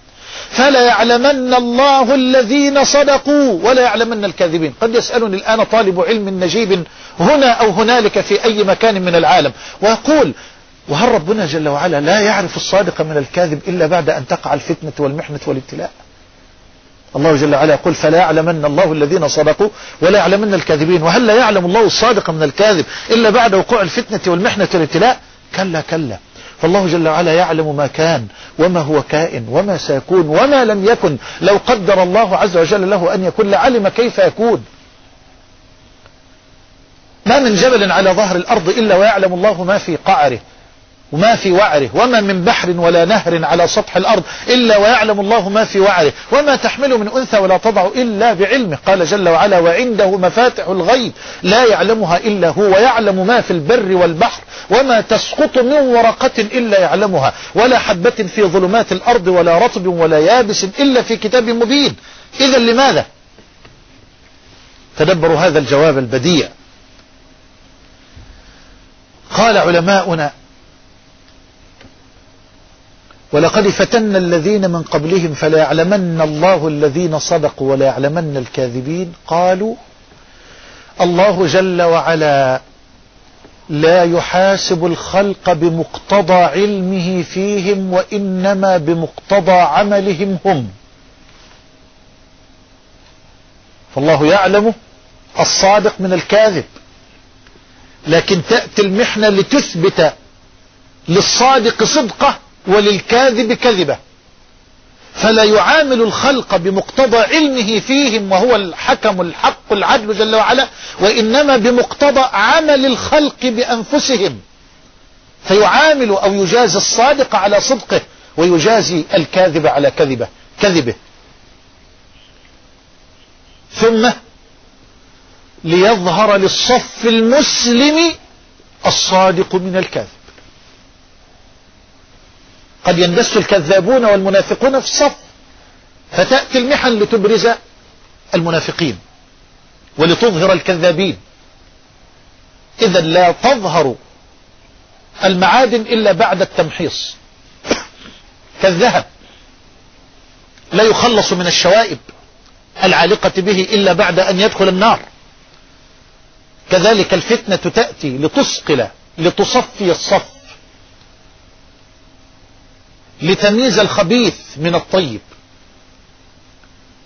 فلا يعلمن الله الذين صدقوا ولا يعلمن الكاذبين. قد يسألني الآن طالب علم نجيب هنا أو هنالك في أي مكان من العالم ويقول وهل ربنا جل وعلا لا يعرف الصادق من الكاذب إلا بعد أن تقع الفتنة والمحنة والابتلاء؟ الله جل وعلا يقول فلا يعلمن الله الذين صدقوا ولا يعلمن الكاذبين. وهل لا يعلم الله الصادق من الكاذب إلا بعد وقوع الفتنة والمحنة والابتلاء؟ كلا كلا. فالله جل وعلا يعلم ما كان وما هو كائن وما سيكون وما لم يكن. لو قدر الله عز وجل له أن يكون لعلم كيف يكون. ما من جبل على ظهر الأرض إلا ويعلم الله ما في قعره. وما في وعره. وما من بحر ولا نهر على سطح الأرض إلا ويعلم الله ما في وعره. وما تحمل من أنثى ولا تضع إلا بعلمه. قال جل وعلا وعنده مفاتح الغيب لا يعلمها إلا هو ويعلم ما في البر والبحر وما تسقط من ورقة إلا يعلمها. ولا حبة في ظلمات الأرض ولا رطب ولا يابس إلا في كتاب مبين. إذا لماذا؟ تدبروا هذا الجواب البديع. قال علماؤنا ولقد فتنا الذين من قبلهم فلا يعلمن الله الذين صدقوا ولا يعلمن الكاذبين. قالوا الله جل وعلا لا يحاسب الخلق بمقتضى علمه فيهم وإنما بمقتضى عملهم هم. فالله يعلم الصادق من الكاذب. لكن تأتي المحنة لتثبت للصادق صدقه وللكاذب كذبة. فلا يعامل الخلق بمقتضى علمه فيهم وهو الحكم الحق العدل جل وعلا وإنما بمقتضى عمل الخلق بأنفسهم. فيعامل أو يجازي الصادق على صدقه ويجازي الكاذب على كذبه كذبه. ثم ليظهر للصف المسلم الصادق من الكاذب. قد يندس الكذابون والمنافقون في الصف. فتأتي المحن لتبرز المنافقين ولتظهر الكذابين. إذا لا تظهر المعادن إلا بعد التمحيص. كالذهب لا يخلص من الشوائب العالقة به إلا بعد أن يدخل النار. كذلك الفتنة تأتي لتصقل لتصفي الصف. لتمييز الخبيث من الطيب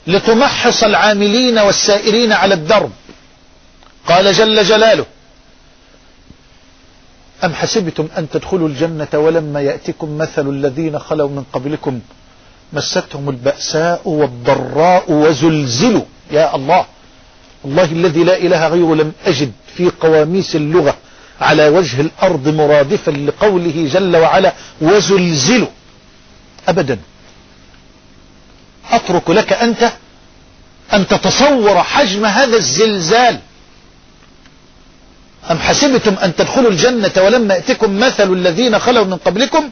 لتمحص العاملين والسائرين على الدرب. قال جل جلاله أم حسبتم أن تدخلوا الجنة ولما يأتكم مثل الذين خلوا من قبلكم؟ مستهم البأساء والضراء وزلزلوا. يا الله الله الذي لا إله غيره لم أجد في قواميس اللغة على وجه الأرض مرادفا لقوله جل وعلا وزلزلوا. أبدا. أترك لك أنت أن تتصور حجم هذا الزلزال. أم حسبتم أن تدخلوا الجنة ولما يأتكم مثل الذين خلوا من قبلكم؟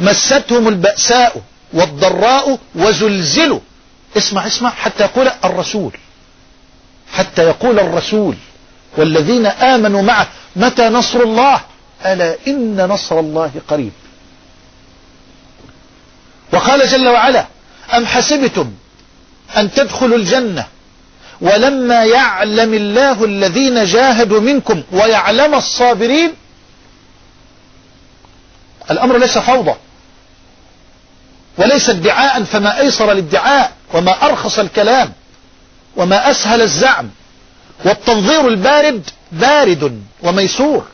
مستهم البأساء والضراء وزلزلوا. اسمع اسمع حتى يقول الرسول. حتى يقول الرسول والذين آمنوا معه متى نصر الله؟ ألا إن نصر الله قريب. وقال جل وعلا أم حسبتم أن تدخلوا الجنة ولما يعلم الله الذين جاهدوا منكم ويعلم الصابرين؟ الأمر ليس فوضى وليس ادعاء فما أيسر الادعاء وما أرخص الكلام وما أسهل الزعم والتنظير البارد بارد وميسور.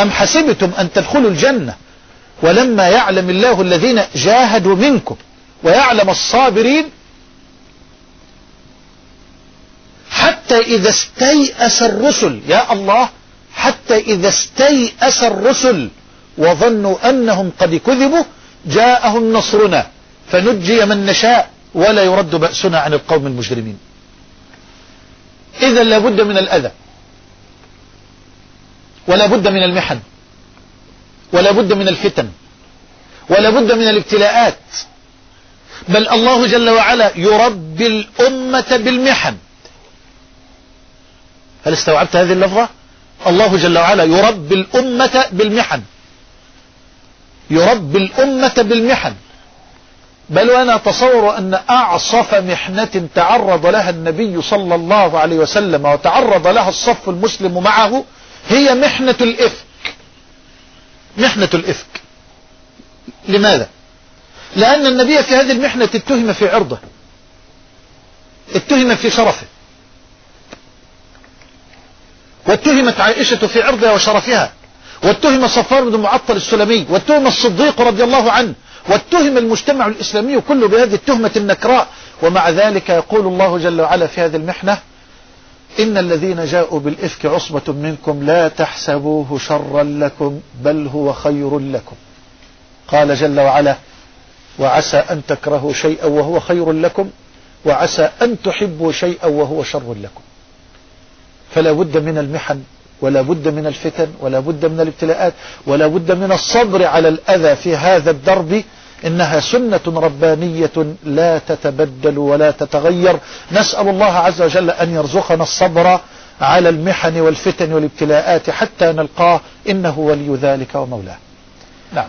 أم حسبتم أن تدخلوا الجنة ولما يعلم الله الذين جاهدوا منكم ويعلم الصابرين حتى إذا استيأس الرسل يا الله حتى إذا استيأس الرسل وظنوا أنهم قد كذبوا جاءهم نصرنا فنجي من نشاء ولا يرد بأسنا عن القوم المجرمين. إذا لابد من الأذى ولا بد من المحن. ولا بد من الفتن ولا بد من الابتلاءات. بل الله جل وعلا يربي الأمة بالمحن. هل استوعبت هذه اللفظة؟ الله جل وعلا يربي الأمة بالمحن. يربي الأمة بالمحن. بل وأنا أتصور أن أعصف محنة تعرض لها النبي صلى الله عليه وسلم وتعرض لها الصف المسلم معه هي محنة الإفك. محنة الإفك. لماذا؟ لأن النبي في هذه المحنة اتهم في عرضه. اتهم في شرفه. واتهمت عائشة في عرضها وشرفها. واتهم صفار بن معطل السلمي. واتهم الصديق رضي الله عنه. واتهم المجتمع الإسلامي كله بهذه التهمة النكراء. ومع ذلك يقول الله جل وعلا في هذه المحنة إن الذين جاءوا بالإفك عصبة منكم لا تحسبوه شرا لكم بل هو خير لكم. قال جل وعلا وعسى أن تكرهوا شيئا وهو خير لكم وعسى أن تحبوا شيئا وهو شر لكم. فلا بد من المحن ولا بد من الفتن ولا بد من الابتلاءات ولا بد من الصبر على الأذى في هذا الدرب إنها سنة ربانية لا تتبدل ولا تتغير. نسأل الله عز وجل أن يرزقنا الصبر على المحن والفتن والابتلاءات حتى نلقاه. إنه ولي ذلك ومولاه. نعم.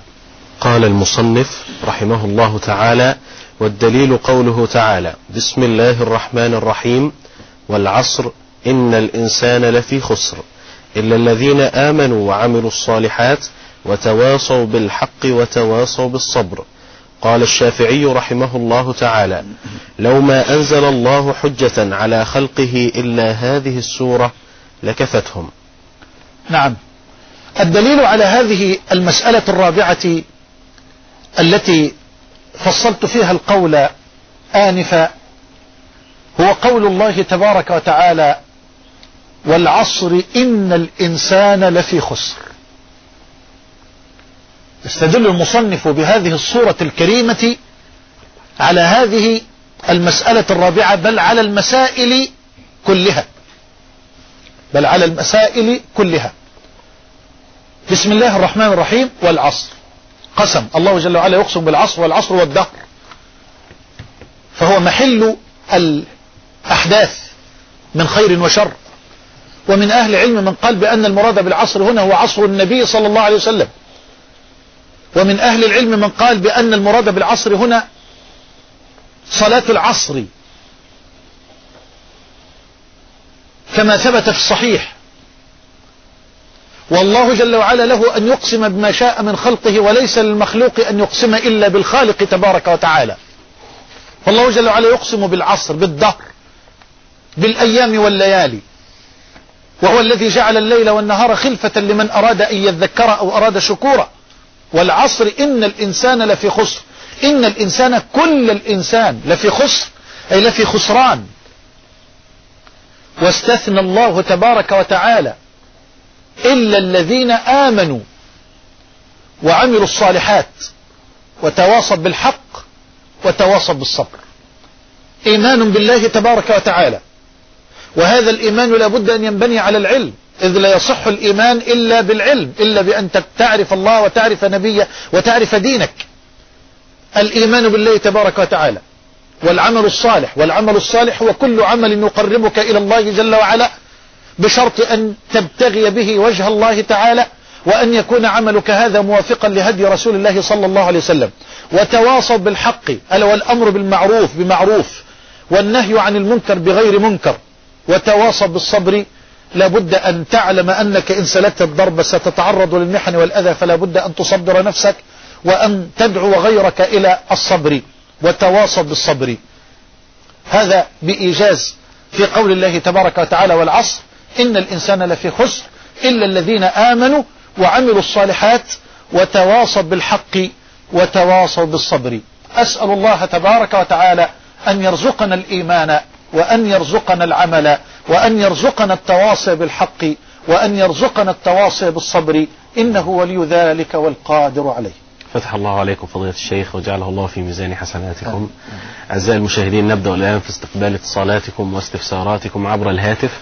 قال المصنف رحمه الله تعالى والدليل قوله تعالى بسم الله الرحمن الرحيم والعصر إن الإنسان لفي خسر. إلا الذين آمنوا وعملوا الصالحات وتواصوا بالحق وتواصوا بالصبر. قال الشافعي رحمه الله تعالى لو ما أنزل الله حجة على خلقه إلا هذه السورة لكفتهم. نعم. الدليل على هذه المسألة الرابعة التي فصلت فيها القول آنفا هو قول الله تبارك وتعالى والعصر إن الإنسان لفي خسر. استدل المصنف بهذه الصورة الكريمة على هذه المسألة الرابعة بل على المسائل كلها. بل على المسائل كلها. بسم الله الرحمن الرحيم والعصر. قسم. الله جل وعلا يقسم بالعصر والعصر والدهر. فهو محل أحداث من خير وشر. ومن أهل العلم من قال بأن المراد بالعصر هنا هو عصر النبي صلى الله عليه وسلم. ومن أهل العلم من قال بأن المراد بالعصر هنا صلاة العصر. كما ثبت في الصحيح. والله جل وعلا له أن يقسم بما شاء من خلقه وليس للمخلوق أن يقسم إلا بالخالق تبارك وتعالى. فالله جل وعلا يقسم بالعصر بالدهر بالأيام والليالي. وهو الذي جعل الليل والنهار خلفة لمن أراد أن يذكر أو أراد شكورا. والعصر إن الإنسان لفي خسر. إن الإنسان كل الإنسان لفي خسر أي لفي خسران. واستثنى الله تبارك وتعالى إلا الذين آمنوا وعملوا الصالحات وتواصوا بالحق وتواصوا بالصبر. إيمان بالله تبارك وتعالى. وهذا الإيمان لابد أن ينبني على العلم. إذ لا يصح الإيمان إلا بالعلم إلا بأن تعرف الله وتعرف نبيه وتعرف دينك. الإيمان بالله تبارك وتعالى والعمل الصالح والعمل الصالح هو كل عمل يقربك إلى الله جل وعلا بشرط أن تبتغي به وجه الله تعالى وأن يكون عملك هذا موافقا لهدي رسول الله صلى الله عليه وسلم. وتواصوا بالحق ألا والأمر بالمعروف بمعروف والنهي عن المنكر بغير منكر وتواصوا بالصبر لابد أن تعلم أنك إن سلكت الضرب ستتعرض للمحن والأذى فلا بد أن تصبر نفسك وأن تدعو غيرك إلى الصبر وتواصوا بالصبر. هذا بإيجاز في قول الله تبارك وتعالى والعصر إن الإنسان لفي خسر إلا الذين آمنوا وعملوا الصالحات وتواصوا بالحق وتواصوا بالصبر. أسأل الله تبارك وتعالى أن يرزقنا الإيمان وأن يرزقنا العمل. وأن يرزقنا التواصي بالحق وأن يرزقنا التواصي بالصبر إنه ولي ذلك والقادر عليه. فتح الله عليكم فضيلة الشيخ وجعله الله في ميزان حسناتكم. أعزائي المشاهدين نبدأ الآن في استقبال اتصالاتكم واستفساراتكم عبر الهاتف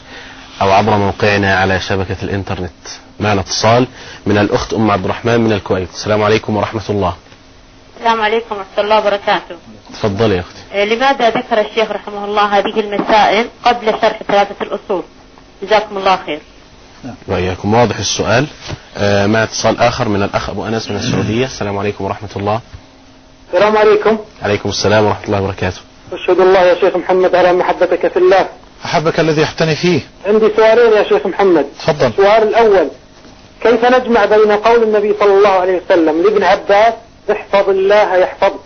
أو عبر موقعنا على شبكة الإنترنت. معنا اتصال من الأخت أم عبد الرحمن من الكويت. السلام عليكم ورحمة الله. السلام عليكم ورحمة الله وبركاته. تفضلي يا أختي. آه، لماذا ذكر الشيخ رحمه الله هذه المسائل قبل شرح ثلاثة الأصول؟ جزاكم الله خير. وإياكم. واضح السؤال. آه مع اتصال آخر من الأخ أبو أنس من السعودية. السلام عليكم ورحمة الله. السلام عليكم. عليكم السلام ورحمة الله وبركاته. أشهد الله يا شيخ محمد على محبتك في الله. أحبك الذي يحتني فيه. عندي سؤالين يا شيخ محمد. تفضل. السؤال الأول كيف نجمع بين قول النبي صلى الله عليه وسلم لابن عباس احفظ الله يحفظك.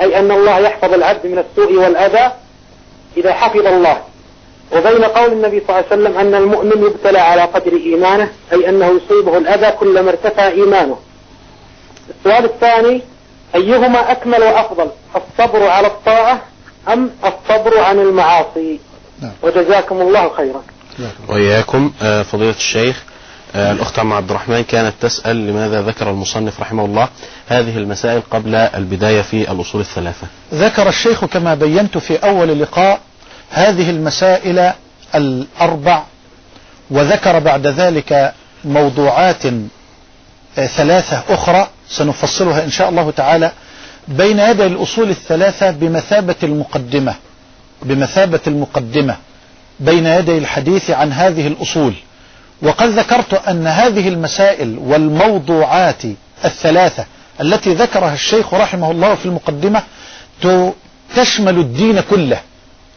أي أن الله يحفظ العبد من السوء والأذى إذا حفظ الله. وبين قول النبي صلى الله عليه وسلم أن المؤمن يبتلى على قدر إيمانه أي أنه يصيبه الأذى كلما ارتفع إيمانه. السؤال الثاني أيهما أكمل وأفضل الصبر على الطاعة أم الصبر عن المعاصي؟ نعم. وجزاكم الله خيرا. وإياكم آه فضيلة الشيخ الأخت عم عبد الرحمن كانت تسأل لماذا ذكر المصنف رحمه الله هذه المسائل قبل البداية في الأصول الثلاثة. ذكر الشيخ كما بينت في أول لقاء هذه المسائل الأربع وذكر بعد ذلك موضوعات آه، ثلاثة أخرى سنفصلها إن شاء الله تعالى بين يدي الأصول الثلاثة بمثابة المقدمة بمثابة المقدمة بين يدي الحديث عن هذه الأصول. وقد ذكرت أن هذه المسائل والموضوعات الثلاثة التي ذكرها الشيخ رحمه الله في المقدمة تشمل الدين كله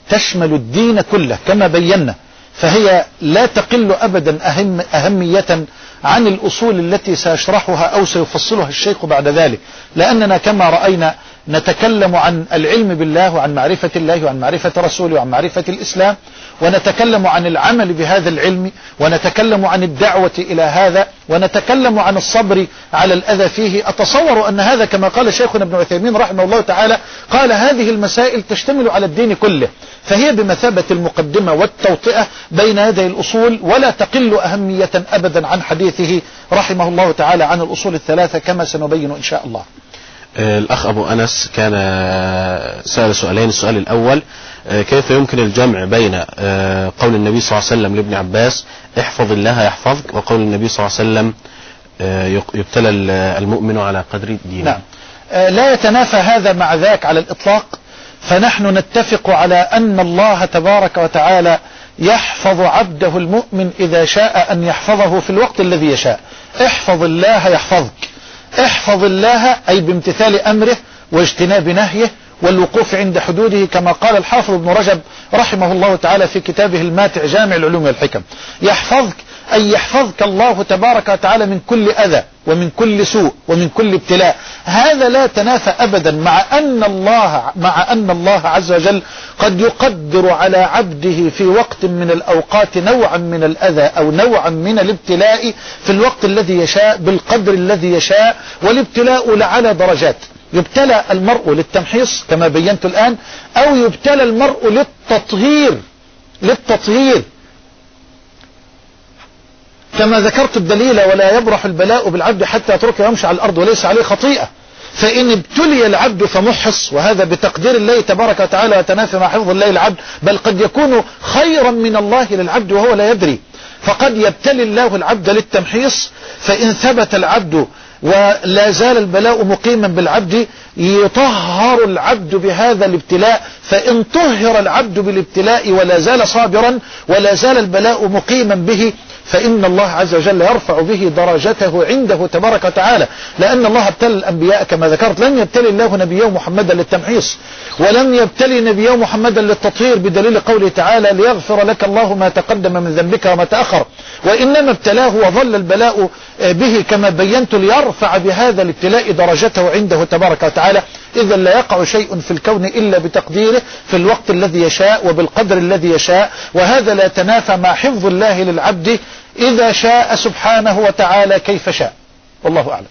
تشمل الدين كله كما بينا فهي لا تقل أبدا أهم أهمية عن الأصول التي سيشرحها أو سيفصلها الشيخ بعد ذلك لأننا كما رأينا نتكلم عن العلم بالله وعن معرفة الله وعن معرفة رسوله وعن معرفة الإسلام ونتكلم عن العمل بهذا العلم ونتكلم عن الدعوة إلى هذا ونتكلم عن الصبر على الأذى فيه. أتصور أن هذا كما قال شيخنا ابن عثيمين رحمه الله تعالى قال هذه المسائل تشتمل على الدين كله فهي بمثابة المقدمة والتوطئة بين يدي الأصول ولا تقل أهمية أبدا عن حديثه رحمه الله تعالى عن الأصول الثلاثة كما سنبين إن شاء الله. الأخ أبو أنس كان آه، سأل سؤالين. السؤال الأول آه، كيف يمكن الجمع بين آه، قول النبي صلى الله عليه وسلم لابن عباس احفظ الله يحفظك وقول النبي صلى الله عليه وسلم يبتلى ال- المؤمن على قدر دينه نعم. لا يتنافى هذا مع ذاك على الإطلاق. فنحن نتفق على أن الله تبارك وتعالى يحفظ عبده المؤمن إذا شاء أن يحفظه في الوقت الذي يشاء. احفظ الله يحفظك. احفظ الله أي بامتثال أمره واجتناب نهيه والوقوف عند حدوده كما قال الحافظ ابن رجب رحمه الله تعالى في كتابه الماتع جامع العلوم والحكم. يحفظك أي يحفظك الله تبارك وتعالى من كل أذى. ومن كل سوء ومن كل ابتلاء. هذا لا تنافى أبدا مع أن الله مع أن الله عز وجل قد يقدر على عبده في وقت من الأوقات نوعا من الأذى أو نوعا من الابتلاء في الوقت الذي يشاء بالقدر الذي يشاء والابتلاء لعلى درجات. يبتلى المرء للتمحيص كما بينت الآن أو يبتلى المرء للتطهير. للتطهير. كما ذكرت الدليل ولا يبرح البلاء بالعبد حتى يتركه يمشي على الأرض وليس عليه خطيئة. فإن ابتلي العبد فمحص وهذا بتقدير الله تبارك وتعالى وتنافي مع حفظ الله العبد بل قد يكون خيرا من الله للعبد وهو لا يدري. فقد يبتلي الله العبد للتمحيص فإن ثبت العبد ولا زال البلاء مقيما بالعبد يطهر العبد بهذا الابتلاء. فإن طهر العبد بالابتلاء ولا زال صابرا ولا زال البلاء مقيما به فإن الله عز وجل يرفع به درجته عنده تبارك وتعالى. لأن الله ابتلى الأنبياء كما ذكرت. لم يبتلي الله نبيه محمدا للتمحيص. ولم يبتلي نبيه محمدا للتطهير بدليل قوله تعالى ليغفر لك الله ما تقدم من ذنبك وما تأخر. وإنما ابتلاه وظل البلاء به كما بينت ليرفع بهذا الابتلاء درجته عنده تبارك وتعالى. إذا لا يقع شيء في الكون إلا بتقديره في الوقت الذي يشاء وبالقدر الذي يشاء. وهذا لا تنافى مع حفظ الله للعبد إذا شاء سبحانه وتعالى كيف شاء. والله أعلم.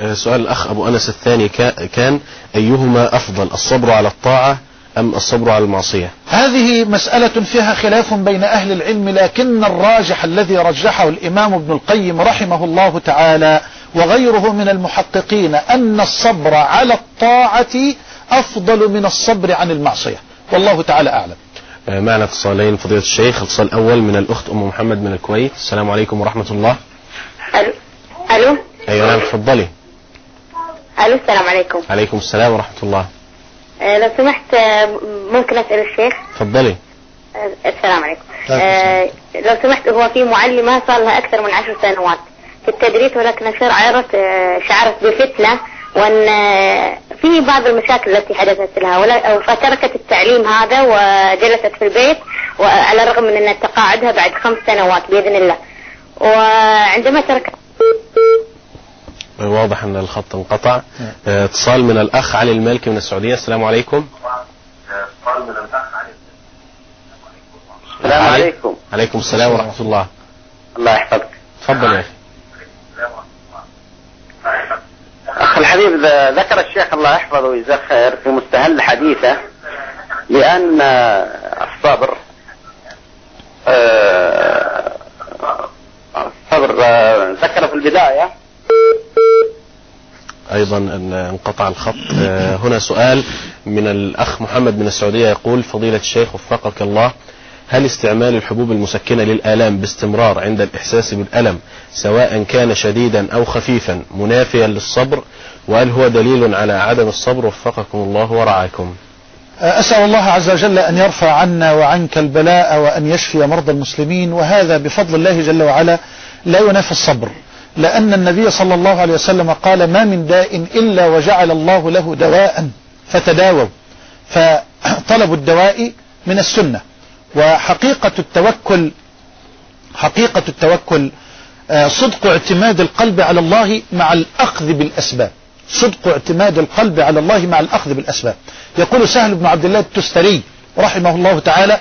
آه، سؤال الأخ أبو أنس الثاني كا- كان أيهما أفضل الصبر على الطاعة أم الصبر على المعصية؟ هذه مسألة فيها خلاف بين أهل العلم لكن الراجح الذي رجحه الإمام ابن القيم رحمه الله تعالى وغيره من المحققين أن الصبر على الطاعة أفضل من الصبر عن المعصية. والله تعالى أعلم. معنا اتصالين فضيلة الشيخ. الاتصال الأول من الأخت أم محمد من الكويت. السلام عليكم ورحمة الله. ألو. ألو. أيوة نعم تفضلي. ألو السلام عليكم. عليكم السلام ورحمة الله. آه، لو سمحت آه، ممكن أسأل الشيخ؟ تفضلي. آه، السلام عليكم. آه، لو سمحت هو في معلمة صار لها أكثر من عشر سنوات في التدريس ولكن شعرت آه، شعرت بفتنة وأن في بعض المشاكل التي حدثت لها ولا- فتركت التعليم هذا وجلست في البيت وعلى الرغم من أن تقاعدها بعد خمس سنوات بإذن الله. وعندما تركت واضح أن الخط انقطع. آه، اتصال من الأخ علي المالكي من السعودية. السلام عليكم. السلام علي- عليكم. عليكم السلام ورحمة الله. الله يحفظك. تفضل يا أخي. أخ الحبيب ذكر الشيخ الله يحفظه ويجزاه خير في مستهل حديثه لأن الصبر آه، الصبر آه، ذكر في البداية. أيضا أن انقطع الخط آه، هنا سؤال من الأخ محمد من السعودية يقول فضيلة الشيخ وفقك الله هل استعمال الحبوب المسكنة للآلام باستمرار عند الإحساس بالألم سواء كان شديدا أو خفيفا منافيا للصبر؟ وهل هو دليل على عدم الصبر؟ وفقكم الله ورعاكم. أسأل الله عز وجل أن يرفع عنا وعنك البلاء وأن يشفي مرضى المسلمين وهذا بفضل الله جل وعلا لا ينافي الصبر. لأن النبي صلى الله عليه وسلم قال ما من داء إلا وجعل الله له دواء. فتداووا. فطلب الدواء من السنة. وحقيقة التوكل حقيقة التوكل آه، صدق اعتماد القلب على الله مع الأخذ بالأسباب. صدق اعتماد القلب على الله مع الأخذ بالأسباب. يقول سهل بن عبد الله التستري رحمه الله تعالى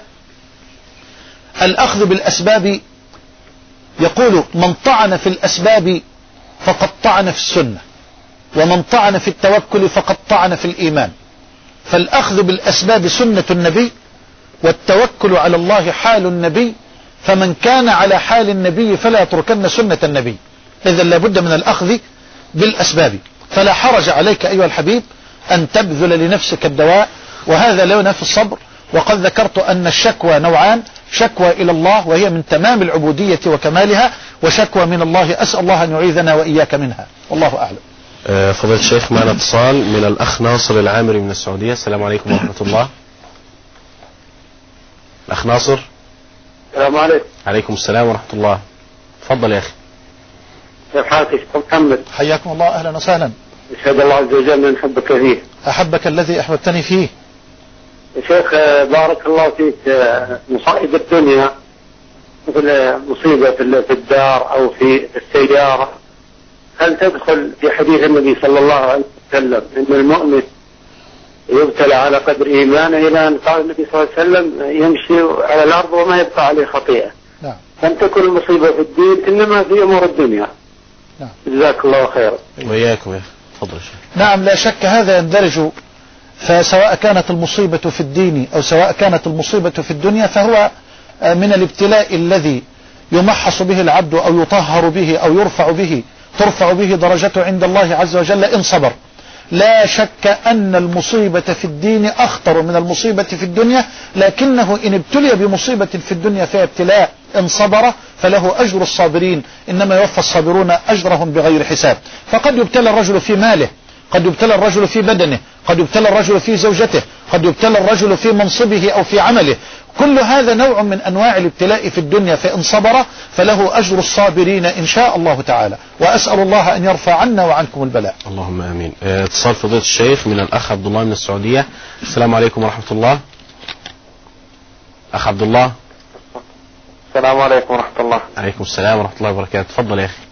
الأخذ بالأسباب يقول من طعن في الأسباب فقد طعن في السنة ومن طعن في التوكل فقد طعن في الإيمان. فالأخذ بالأسباب سنة النبي والتوكل على الله حال النبي فمن كان على حال النبي فلا يتركن سنة النبي. إذا لابد من الأخذ بالأسباب. فلا حرج عليك أيها الحبيب أن تبذل لنفسك الدواء وهذا لا ينافي الصبر. وقد ذكرت أن الشكوى نوعان شكوى إلى الله وهي من تمام العبودية وكمالها وشكوى من الله أسأل الله أن يعيذنا وإياك منها. والله أعلم. آه، فضيلة الشيخ معنا اتصال من الأخ ناصر العامري من السعودية؟ السلام عليكم ورحمة الله. الأخ ناصر. السلام عليكم. عليكم السلام ورحمة الله. تفضل يا أخي. كيف حالك؟ يا شيخ محمد. حياكم الله. أهلا وسهلا. يشهد الله عز وجل أن نحبك فيه. أحبك الذي أحببتني فيه. يا شيخ بارك الله فيك. مصائب الدنيا مثل مصيبة في الدار أو في السيارة. هل تدخل في حديث النبي صلى الله عليه وسلم أن المؤمن يبتلى على قدر إيمانه إلى أن قال النبي صلى الله عليه وسلم يمشي على الأرض وما يبقى عليه خطيئة. نعم. لم تكن المصيبة في الدين إنما في أمور الدنيا. نعم. جزاك الله خيرا. وإياكم تفضل يا شيخ. نعم لا شك هذا يندرج فسواء كانت المصيبة في الدين أو سواء كانت المصيبة في الدنيا فهو آه، من الابتلاء الذي يمحص به العبد أو يطهر به أو يرفع به ترفع به درجته عند الله عز وجل إن صبر. لا شك أن المصيبة في الدين أخطر من المصيبة في الدنيا لكنه إن ابتلي بمصيبة في الدنيا فهي ابتلاء إن صبر فله أجر الصابرين إنما يوفى الصابرون أجرهم بغير حساب. فقد يبتلى الرجل في ماله. قد يبتلى الرجل في بدنه قد يبتلى الرجل في زوجته قد يبتلى الرجل في منصبه أو في عمله. كل هذا نوع من أنواع الابتلاء في الدنيا فإن صبر فله أجر الصابرين إن شاء الله تعالى. وأسأل الله أن يرفع عنا وعنكم البلاء. اللهم آمين. آه، اتصال فضيلة الشيخ من الأخ عبد الله من السعودية. السلام عليكم ورحمة الله. أخ عبد الله. السلام عليكم ورحمة الله. عليكم السلام ورحمة الله وبركاته. تفضل يا أخي.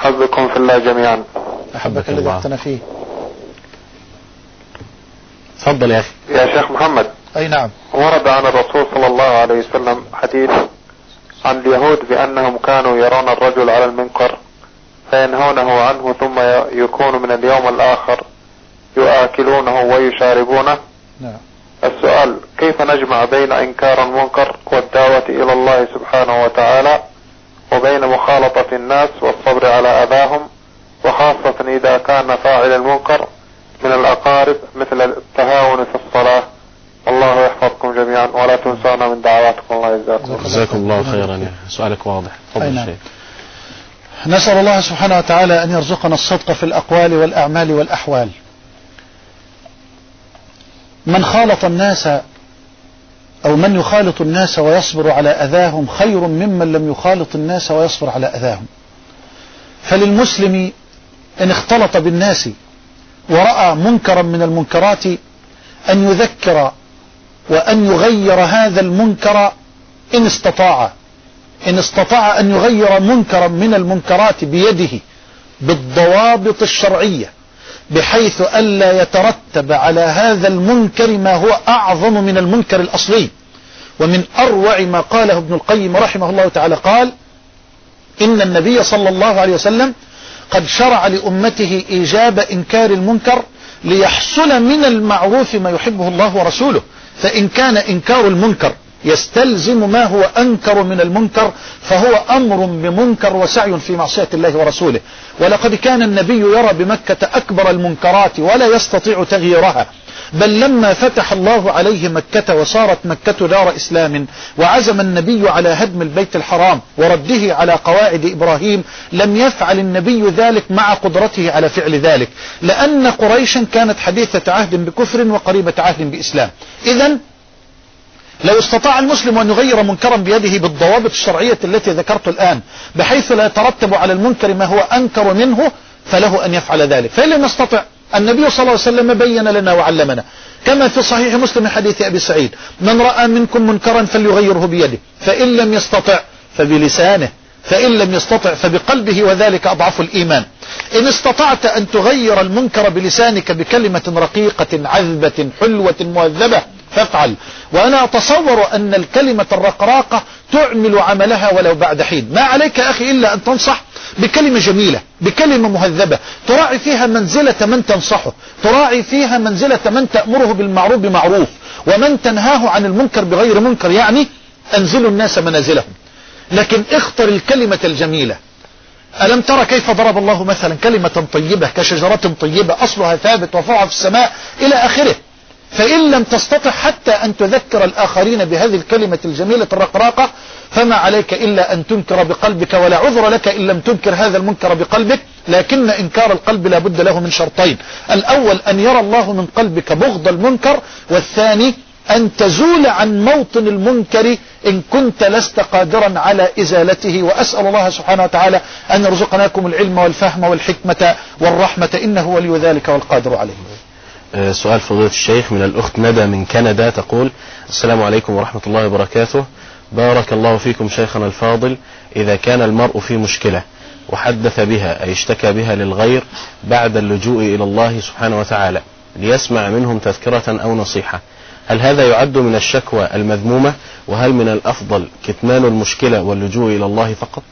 حبكم في الله جميعا. أحبك الذي الله. احتنا فيه. تفضل يا أخي. يا شيخ محمد. أي نعم. ورد عن الرسول صلى الله عليه وسلم حديث عن اليهود بأنهم كانوا يرون الرجل على المنكر فينهونه عنه ثم يكون من اليوم الآخر يآكلونه ويشاربونه. نعم. السؤال كيف نجمع بين إنكار المنكر والدعوة إلى الله سبحانه وتعالى وبين مخالطة الناس والصبر على أذاهم وخاصة إذا كان فاعل المنكر من الأقارب مثل التهاون في الصلاة. الله يحفظكم جميعا ولا تنسونا من دعواتكم الله يجزاكم. جزاكم الله خيرا. سؤالك واضح. تفضل نعم. شيخ. نسأل الله سبحانه وتعالى أن يرزقنا الصدق في الأقوال والأعمال والأحوال. من خالط الناس أو من يخالط الناس ويصبر على أذاهم خير ممن لم يخالط الناس ويصبر على أذاهم. فللمسلم إن اختلط بالناس ورأى منكرا من المنكرات أن يذكر وأن يغير هذا المنكر إن استطاع. إن استطاع أن يغير منكرا من المنكرات بيده بالضوابط الشرعية. بحيث ألا يترتب على هذا المنكر ما هو أعظم من المنكر الأصلي. ومن أروع ما قاله ابن القيم رحمه الله تعالى قال إن النبي صلى الله عليه وسلم قد شرع لأمته إيجاب إنكار المنكر ليحصل من المعروف ما يحبه الله ورسوله. فإن كان إنكار المنكر يستلزم ما هو أنكر من المنكر فهو أمر بمنكر وسعي في معصية الله ورسوله. ولقد كان النبي يرى بمكة أكبر المنكرات ولا يستطيع تغييرها. بل لما فتح الله عليه مكة وصارت مكة دار إسلام وعزم النبي على هدم البيت الحرام ورده على قواعد إبراهيم لم يفعل النبي ذلك مع قدرته على فعل ذلك. لأن قريشا كانت حديثة عهد بكفر وقريبة عهد بإسلام. إذا لو استطاع المسلم أن يغير منكرا بيده بالضوابط الشرعية التي ذكرت الآن بحيث لا يترتب على المنكر ما هو أنكر منه فله أن يفعل ذلك. فإن لم يستطع النبي صلى الله عليه وسلم بين لنا وعلمنا. كما في صحيح مسلم حديث أبي سعيد من رأى منكم منكرا فليغيره بيده فإن لم يستطع فبلسانه فإن لم يستطع فبقلبه وذلك أضعف الإيمان. إن استطعت أن تغير المنكر بلسانك بكلمة رقيقة عذبة حلوة مهذبة فافعل. وأنا أتصور أن الكلمة الرقراقة تعمل عملها ولو بعد حين. ما عليك يا أخي إلا أن تنصح بكلمة جميلة بكلمة مهذبة. تراعي فيها منزلة من تنصحه. تراعي فيها منزلة من تأمره بالمعروف بمعروف. ومن تنهاه عن المنكر بغير منكر يعني أنزلوا الناس منازلهم. لكن اختر الكلمة الجميلة. ألم ترى كيف ضرب الله مثلا كلمة طيبة كشجرة طيبة أصلها ثابت وفرعها في السماء إلى آخره؟ فإن لم تستطع حتى أن تذكر الآخرين بهذه الكلمة الجميلة الرقراقة فما عليك إلا أن تنكر بقلبك ولا عذر لك إن لم تنكر هذا المنكر بقلبك لكن إنكار القلب لا بد له من شرطين. الأول أن يرى الله من قلبك بغض المنكر والثاني أن تزول عن موطن المنكر إن كنت لست قادرا على إزالته. وأسأل الله سبحانه وتعالى أن يرزقناكم العلم والفهم والحكمة والرحمة إنه ولي ذلك والقادر عليه. سؤال فضيلة الشيخ من الأخت ندى من كندا تقول السلام عليكم ورحمة الله وبركاته. بارك الله فيكم شيخنا الفاضل إذا كان المرء في مشكلة وحدث بها أي اشتكى بها للغير بعد اللجوء إلى الله سبحانه وتعالى ليسمع منهم تذكرة أو نصيحة هل هذا يعد من الشكوى المذمومة؟ وهل من الأفضل كتمان المشكلة واللجوء إلى الله فقط؟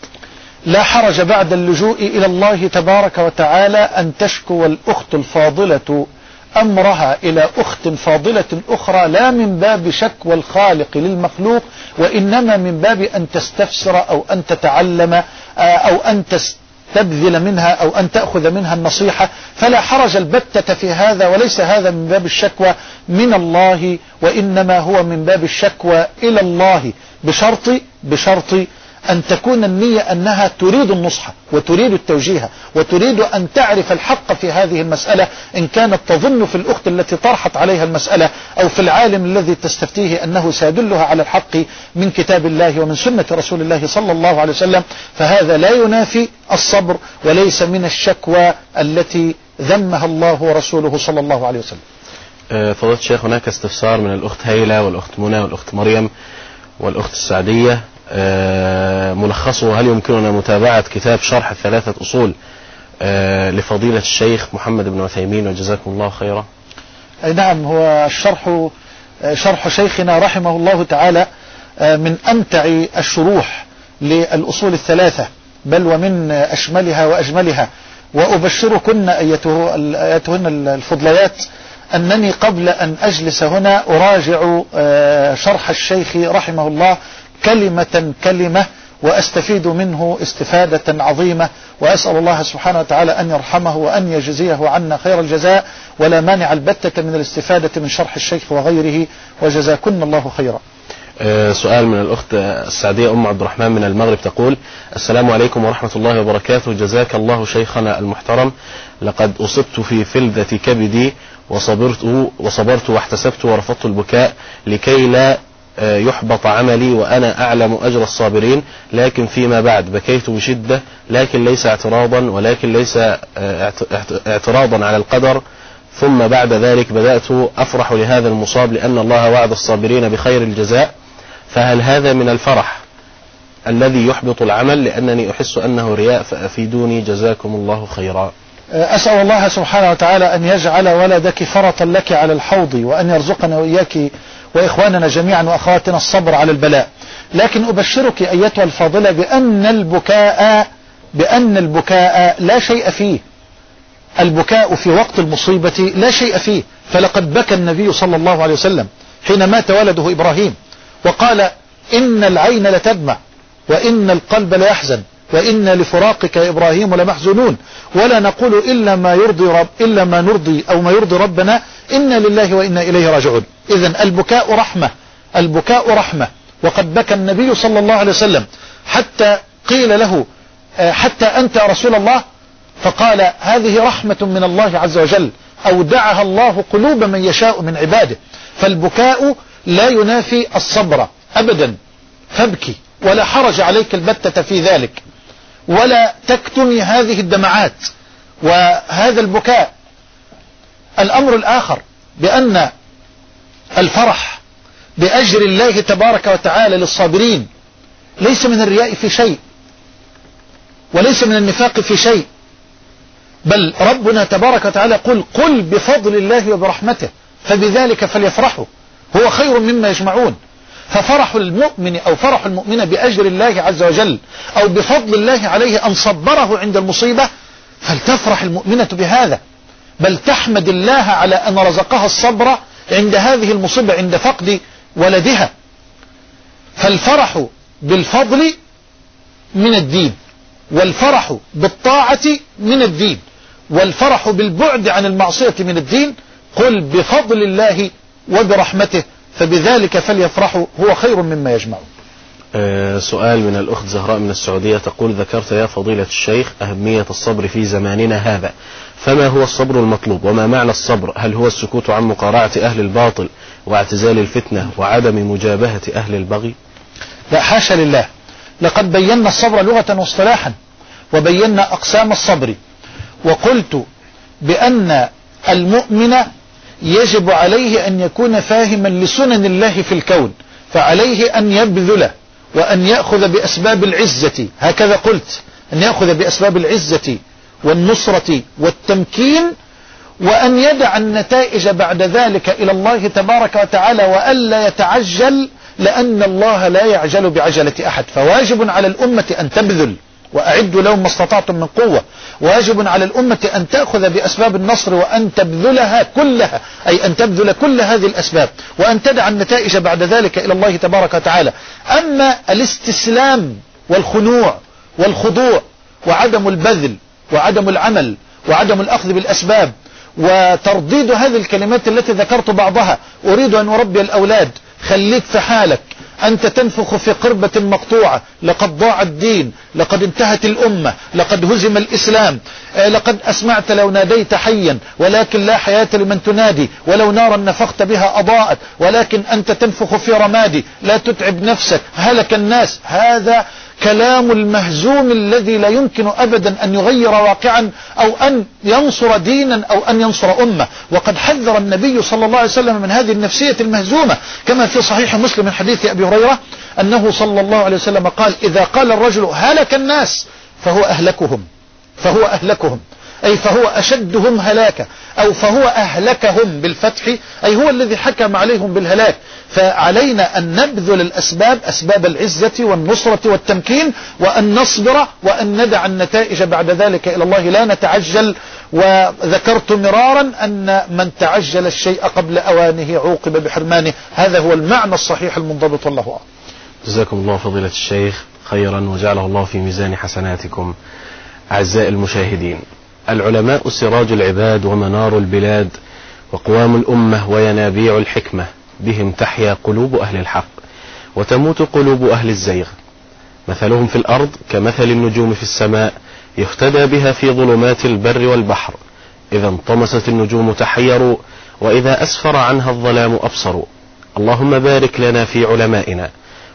لا حرج بعد اللجوء إلى الله تبارك وتعالى أن تشكو الأخت الفاضلة أمرها إلى أخت فاضلة أخرى لا من باب شكوى الخالق للمخلوق وإنما من باب أن تستفسر أو أن تتعلم آه، أو أن تبذل منها أو أن تأخذ منها النصيحة. فلا حرج البتة في هذا وليس هذا من باب الشكوى من الله وإنما هو من باب الشكوى إلى الله بشرط بشرط أن تكون النية أنها تريد النصح وتريد التوجيه وتريد أن تعرف الحق في هذه المسألة إن كانت تظن في الأخت التي طرحت عليها المسألة أو في العالم الذي تستفتيه أنه سيدلها على الحق من كتاب الله ومن سنة رسول الله صلى الله عليه وسلم فهذا لا ينافي الصبر وليس من الشكوى التي ذمها الله ورسوله صلى الله عليه وسلم. آه، فضلت الشيخ هناك استفسار من الأخت هيلة والأخت منى والأخت مريم والأخت السعدية. ملخصه. هل يمكننا متابعة كتاب شرح الثلاثة أصول آه، لفضيلة الشيخ محمد بن عثيمين وجزاكم الله خيرا؟ أي نعم هو الشرح آه، شرح شيخنا رحمه الله تعالى من أمتع الشروح للأصول الثلاثة بل ومن أشملها وأجملها. وأبشركن أيتهن الفضليات أنني قبل أن أجلس هنا أراجع شرح الشيخ رحمه الله كلمة كلمة وأستفيد منه استفادة عظيمة. وأسأل الله سبحانه وتعالى أن يرحمه وأن يجزيه عنا خير الجزاء. ولا مانع البتة من الاستفادة من شرح الشيخ وغيره. وجزاكن الله خيرا. آه، سؤال من الأخت السعدية أم عبد الرحمن من المغرب تقول السلام عليكم ورحمة الله وبركاته. جزاك الله شيخنا المحترم. لقد أصبت في فلذة كبدي وصبرت وصبرت واحتسبت ورفضت البكاء لكي لا يحبط عملي وأنا أعلم أجر الصابرين لكن فيما بعد بكيت بشدة لكن ليس اعتراضا ولكن ليس آه، اعتراضا على القدر. ثم بعد ذلك بدأت أفرح لهذا المصاب لأن الله وعد الصابرين بخير الجزاء. فهل هذا من الفرح الذي يحبط العمل؟ لأنني أحس أنه رياء فأفيدوني جزاكم الله خيرا. آه، أسأل الله سبحانه وتعالى أن يجعل ولدك فرطا لك على الحوض وأن يرزقنا وإياك وإخواننا جميعا وأخواتنا الصبر على البلاء. لكن أبشرك أيتها الفاضلة بأن البكاء بأن البكاء لا شيء فيه. البكاء في وقت المصيبة لا شيء فيه. فلقد بكى النبي صلى الله عليه وسلم حين مات ولده إبراهيم وقال إن العين لتدمع وإن القلب ليحزن. وإن لفراقك يا إبراهيم لمحزونون. ولا نقول إلا ما يرضي رب إلا ما نرضي أو ما يرضي ربنا. إنا لله وإنا إليه راجعون. إذا البكاء رحمة البكاء رحمة. وقد بكى النبي صلى الله عليه وسلم حتى قيل له آه، حتى أنت يا رسول الله. فقال هذه رحمة من الله عز وجل. أودعها الله قلوب من يشاء من عباده. فالبكاء لا ينافي الصبر أبدا. فابكي ولا حرج عليك البتة في ذلك. ولا تكتمي هذه الدمعات وهذا البكاء. الأمر الآخر بأن الفرح بأجر الله تبارك وتعالى للصابرين ليس من الرياء في شيء وليس من النفاق في شيء. بل ربنا تبارك وتعالى قل قل بفضل الله وبرحمته فبذلك فليفرحوا هو خير مما يجمعون. ففرح المؤمن أو فرح المؤمن بأجر الله عز وجل أو بفضل الله عليه أن صبره عند المصيبة فلتفرح المؤمنة بهذا. بل تحمد الله على أن رزقها الصبر عند هذه المصيبة عند فقد ولدها. فالفرح بالفضل من الدين والفرح بالطاعة من الدين والفرح بالبعد عن المعصية من الدين قل بفضل الله وبرحمته. فبذلك فليفرحوا هو خير مما يجمعون. آه، سؤال من الأخت زهراء من السعودية تقول ذكرت يا فضيلة الشيخ أهمية الصبر في زماننا هذا. فما هو الصبر المطلوب؟ وما معنى الصبر؟ هل هو السكوت عن مقارعة أهل الباطل واعتزال الفتنة وعدم مجابهة أهل البغي؟ لا حاشا لله. لقد بينا الصبر لغة واصطلاحا وبينا أقسام الصبر. وقلت بأن المؤمن يجب عليه أن يكون فاهما لسنن الله في الكون فعليه أن يبذل وأن يأخذ بأسباب العزة. هكذا قلت أن يأخذ بأسباب العزة والنصرة والتمكين وأن يدع النتائج بعد ذلك إلى الله تبارك وتعالى وألا يتعجل لأن الله لا يعجل بعجلة أحد. فواجب على الأمة أن تبذل. وأعدوا لهم ما استطعتم من قوة. واجب على الأمة أن تأخذ بأسباب النصر وأن تبذلها كلها أي أن تبذل كل هذه الأسباب وأن تدع النتائج بعد ذلك إلى الله تبارك وتعالى. أما الاستسلام والخنوع والخضوع وعدم البذل وعدم العمل وعدم الأخذ بالأسباب وترديد هذه الكلمات التي ذكرت بعضها أريد أن أربي الأولاد خليك في حالك. أنت تنفخ في قربة مقطوعة. لقد ضاع الدين. لقد انتهت الأمة. لقد هزم الإسلام. آه، لقد أسمعت لو ناديت حيا. ولكن لا حياة لمن تنادي. ولو نارا نفخت بها أضاءت. ولكن أنت تنفخ في رمادي. لا تتعب نفسك. هلك الناس. هذا كلام المهزوم الذي لا يمكن أبدا أن يغير واقعا أو أن ينصر دينا أو أن ينصر أمة. وقد حذر النبي صلى الله عليه وسلم من هذه النفسية المهزومة. كما في صحيح مسلم من حديث أبي هريرة أنه صلى الله عليه وسلم قال إذا قال الرجل هلك الناس فهو أهلكهم. فهو أهلكهم. أي فهو أشدهم هلاكا أو فهو أهلكهم بالفتح أي هو الذي حكم عليهم بالهلاك. فعلينا أن نبذل الأسباب أسباب العزة والنصرة والتمكين وأن نصبر وأن ندع النتائج بعد ذلك إلى الله. لا نتعجل. وذكرت مرارا أن من تعجل الشيء قبل أوانه عوقب بحرمانه. هذا هو المعنى الصحيح المنضبط والله أعلم. جزاكم الله فضيلة الشيخ خيرا وجعله الله في ميزان حسناتكم. أعزائي المشاهدين العلماء سراج العباد ومنار البلاد وقوام الأمة وينابيع الحكمة بهم تحيا قلوب أهل الحق وتموت قلوب أهل الزيغ. مثلهم في الأرض كمثل النجوم في السماء يهتدى بها في ظلمات البر والبحر. إذا انطمست النجوم تحيروا وإذا أسفر عنها الظلام أبصروا. اللهم بارك لنا في علمائنا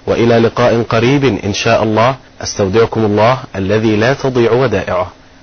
وإلى لقاء قريب إن شاء الله. أستودعكم الله الذي لا تضيع ودائعه.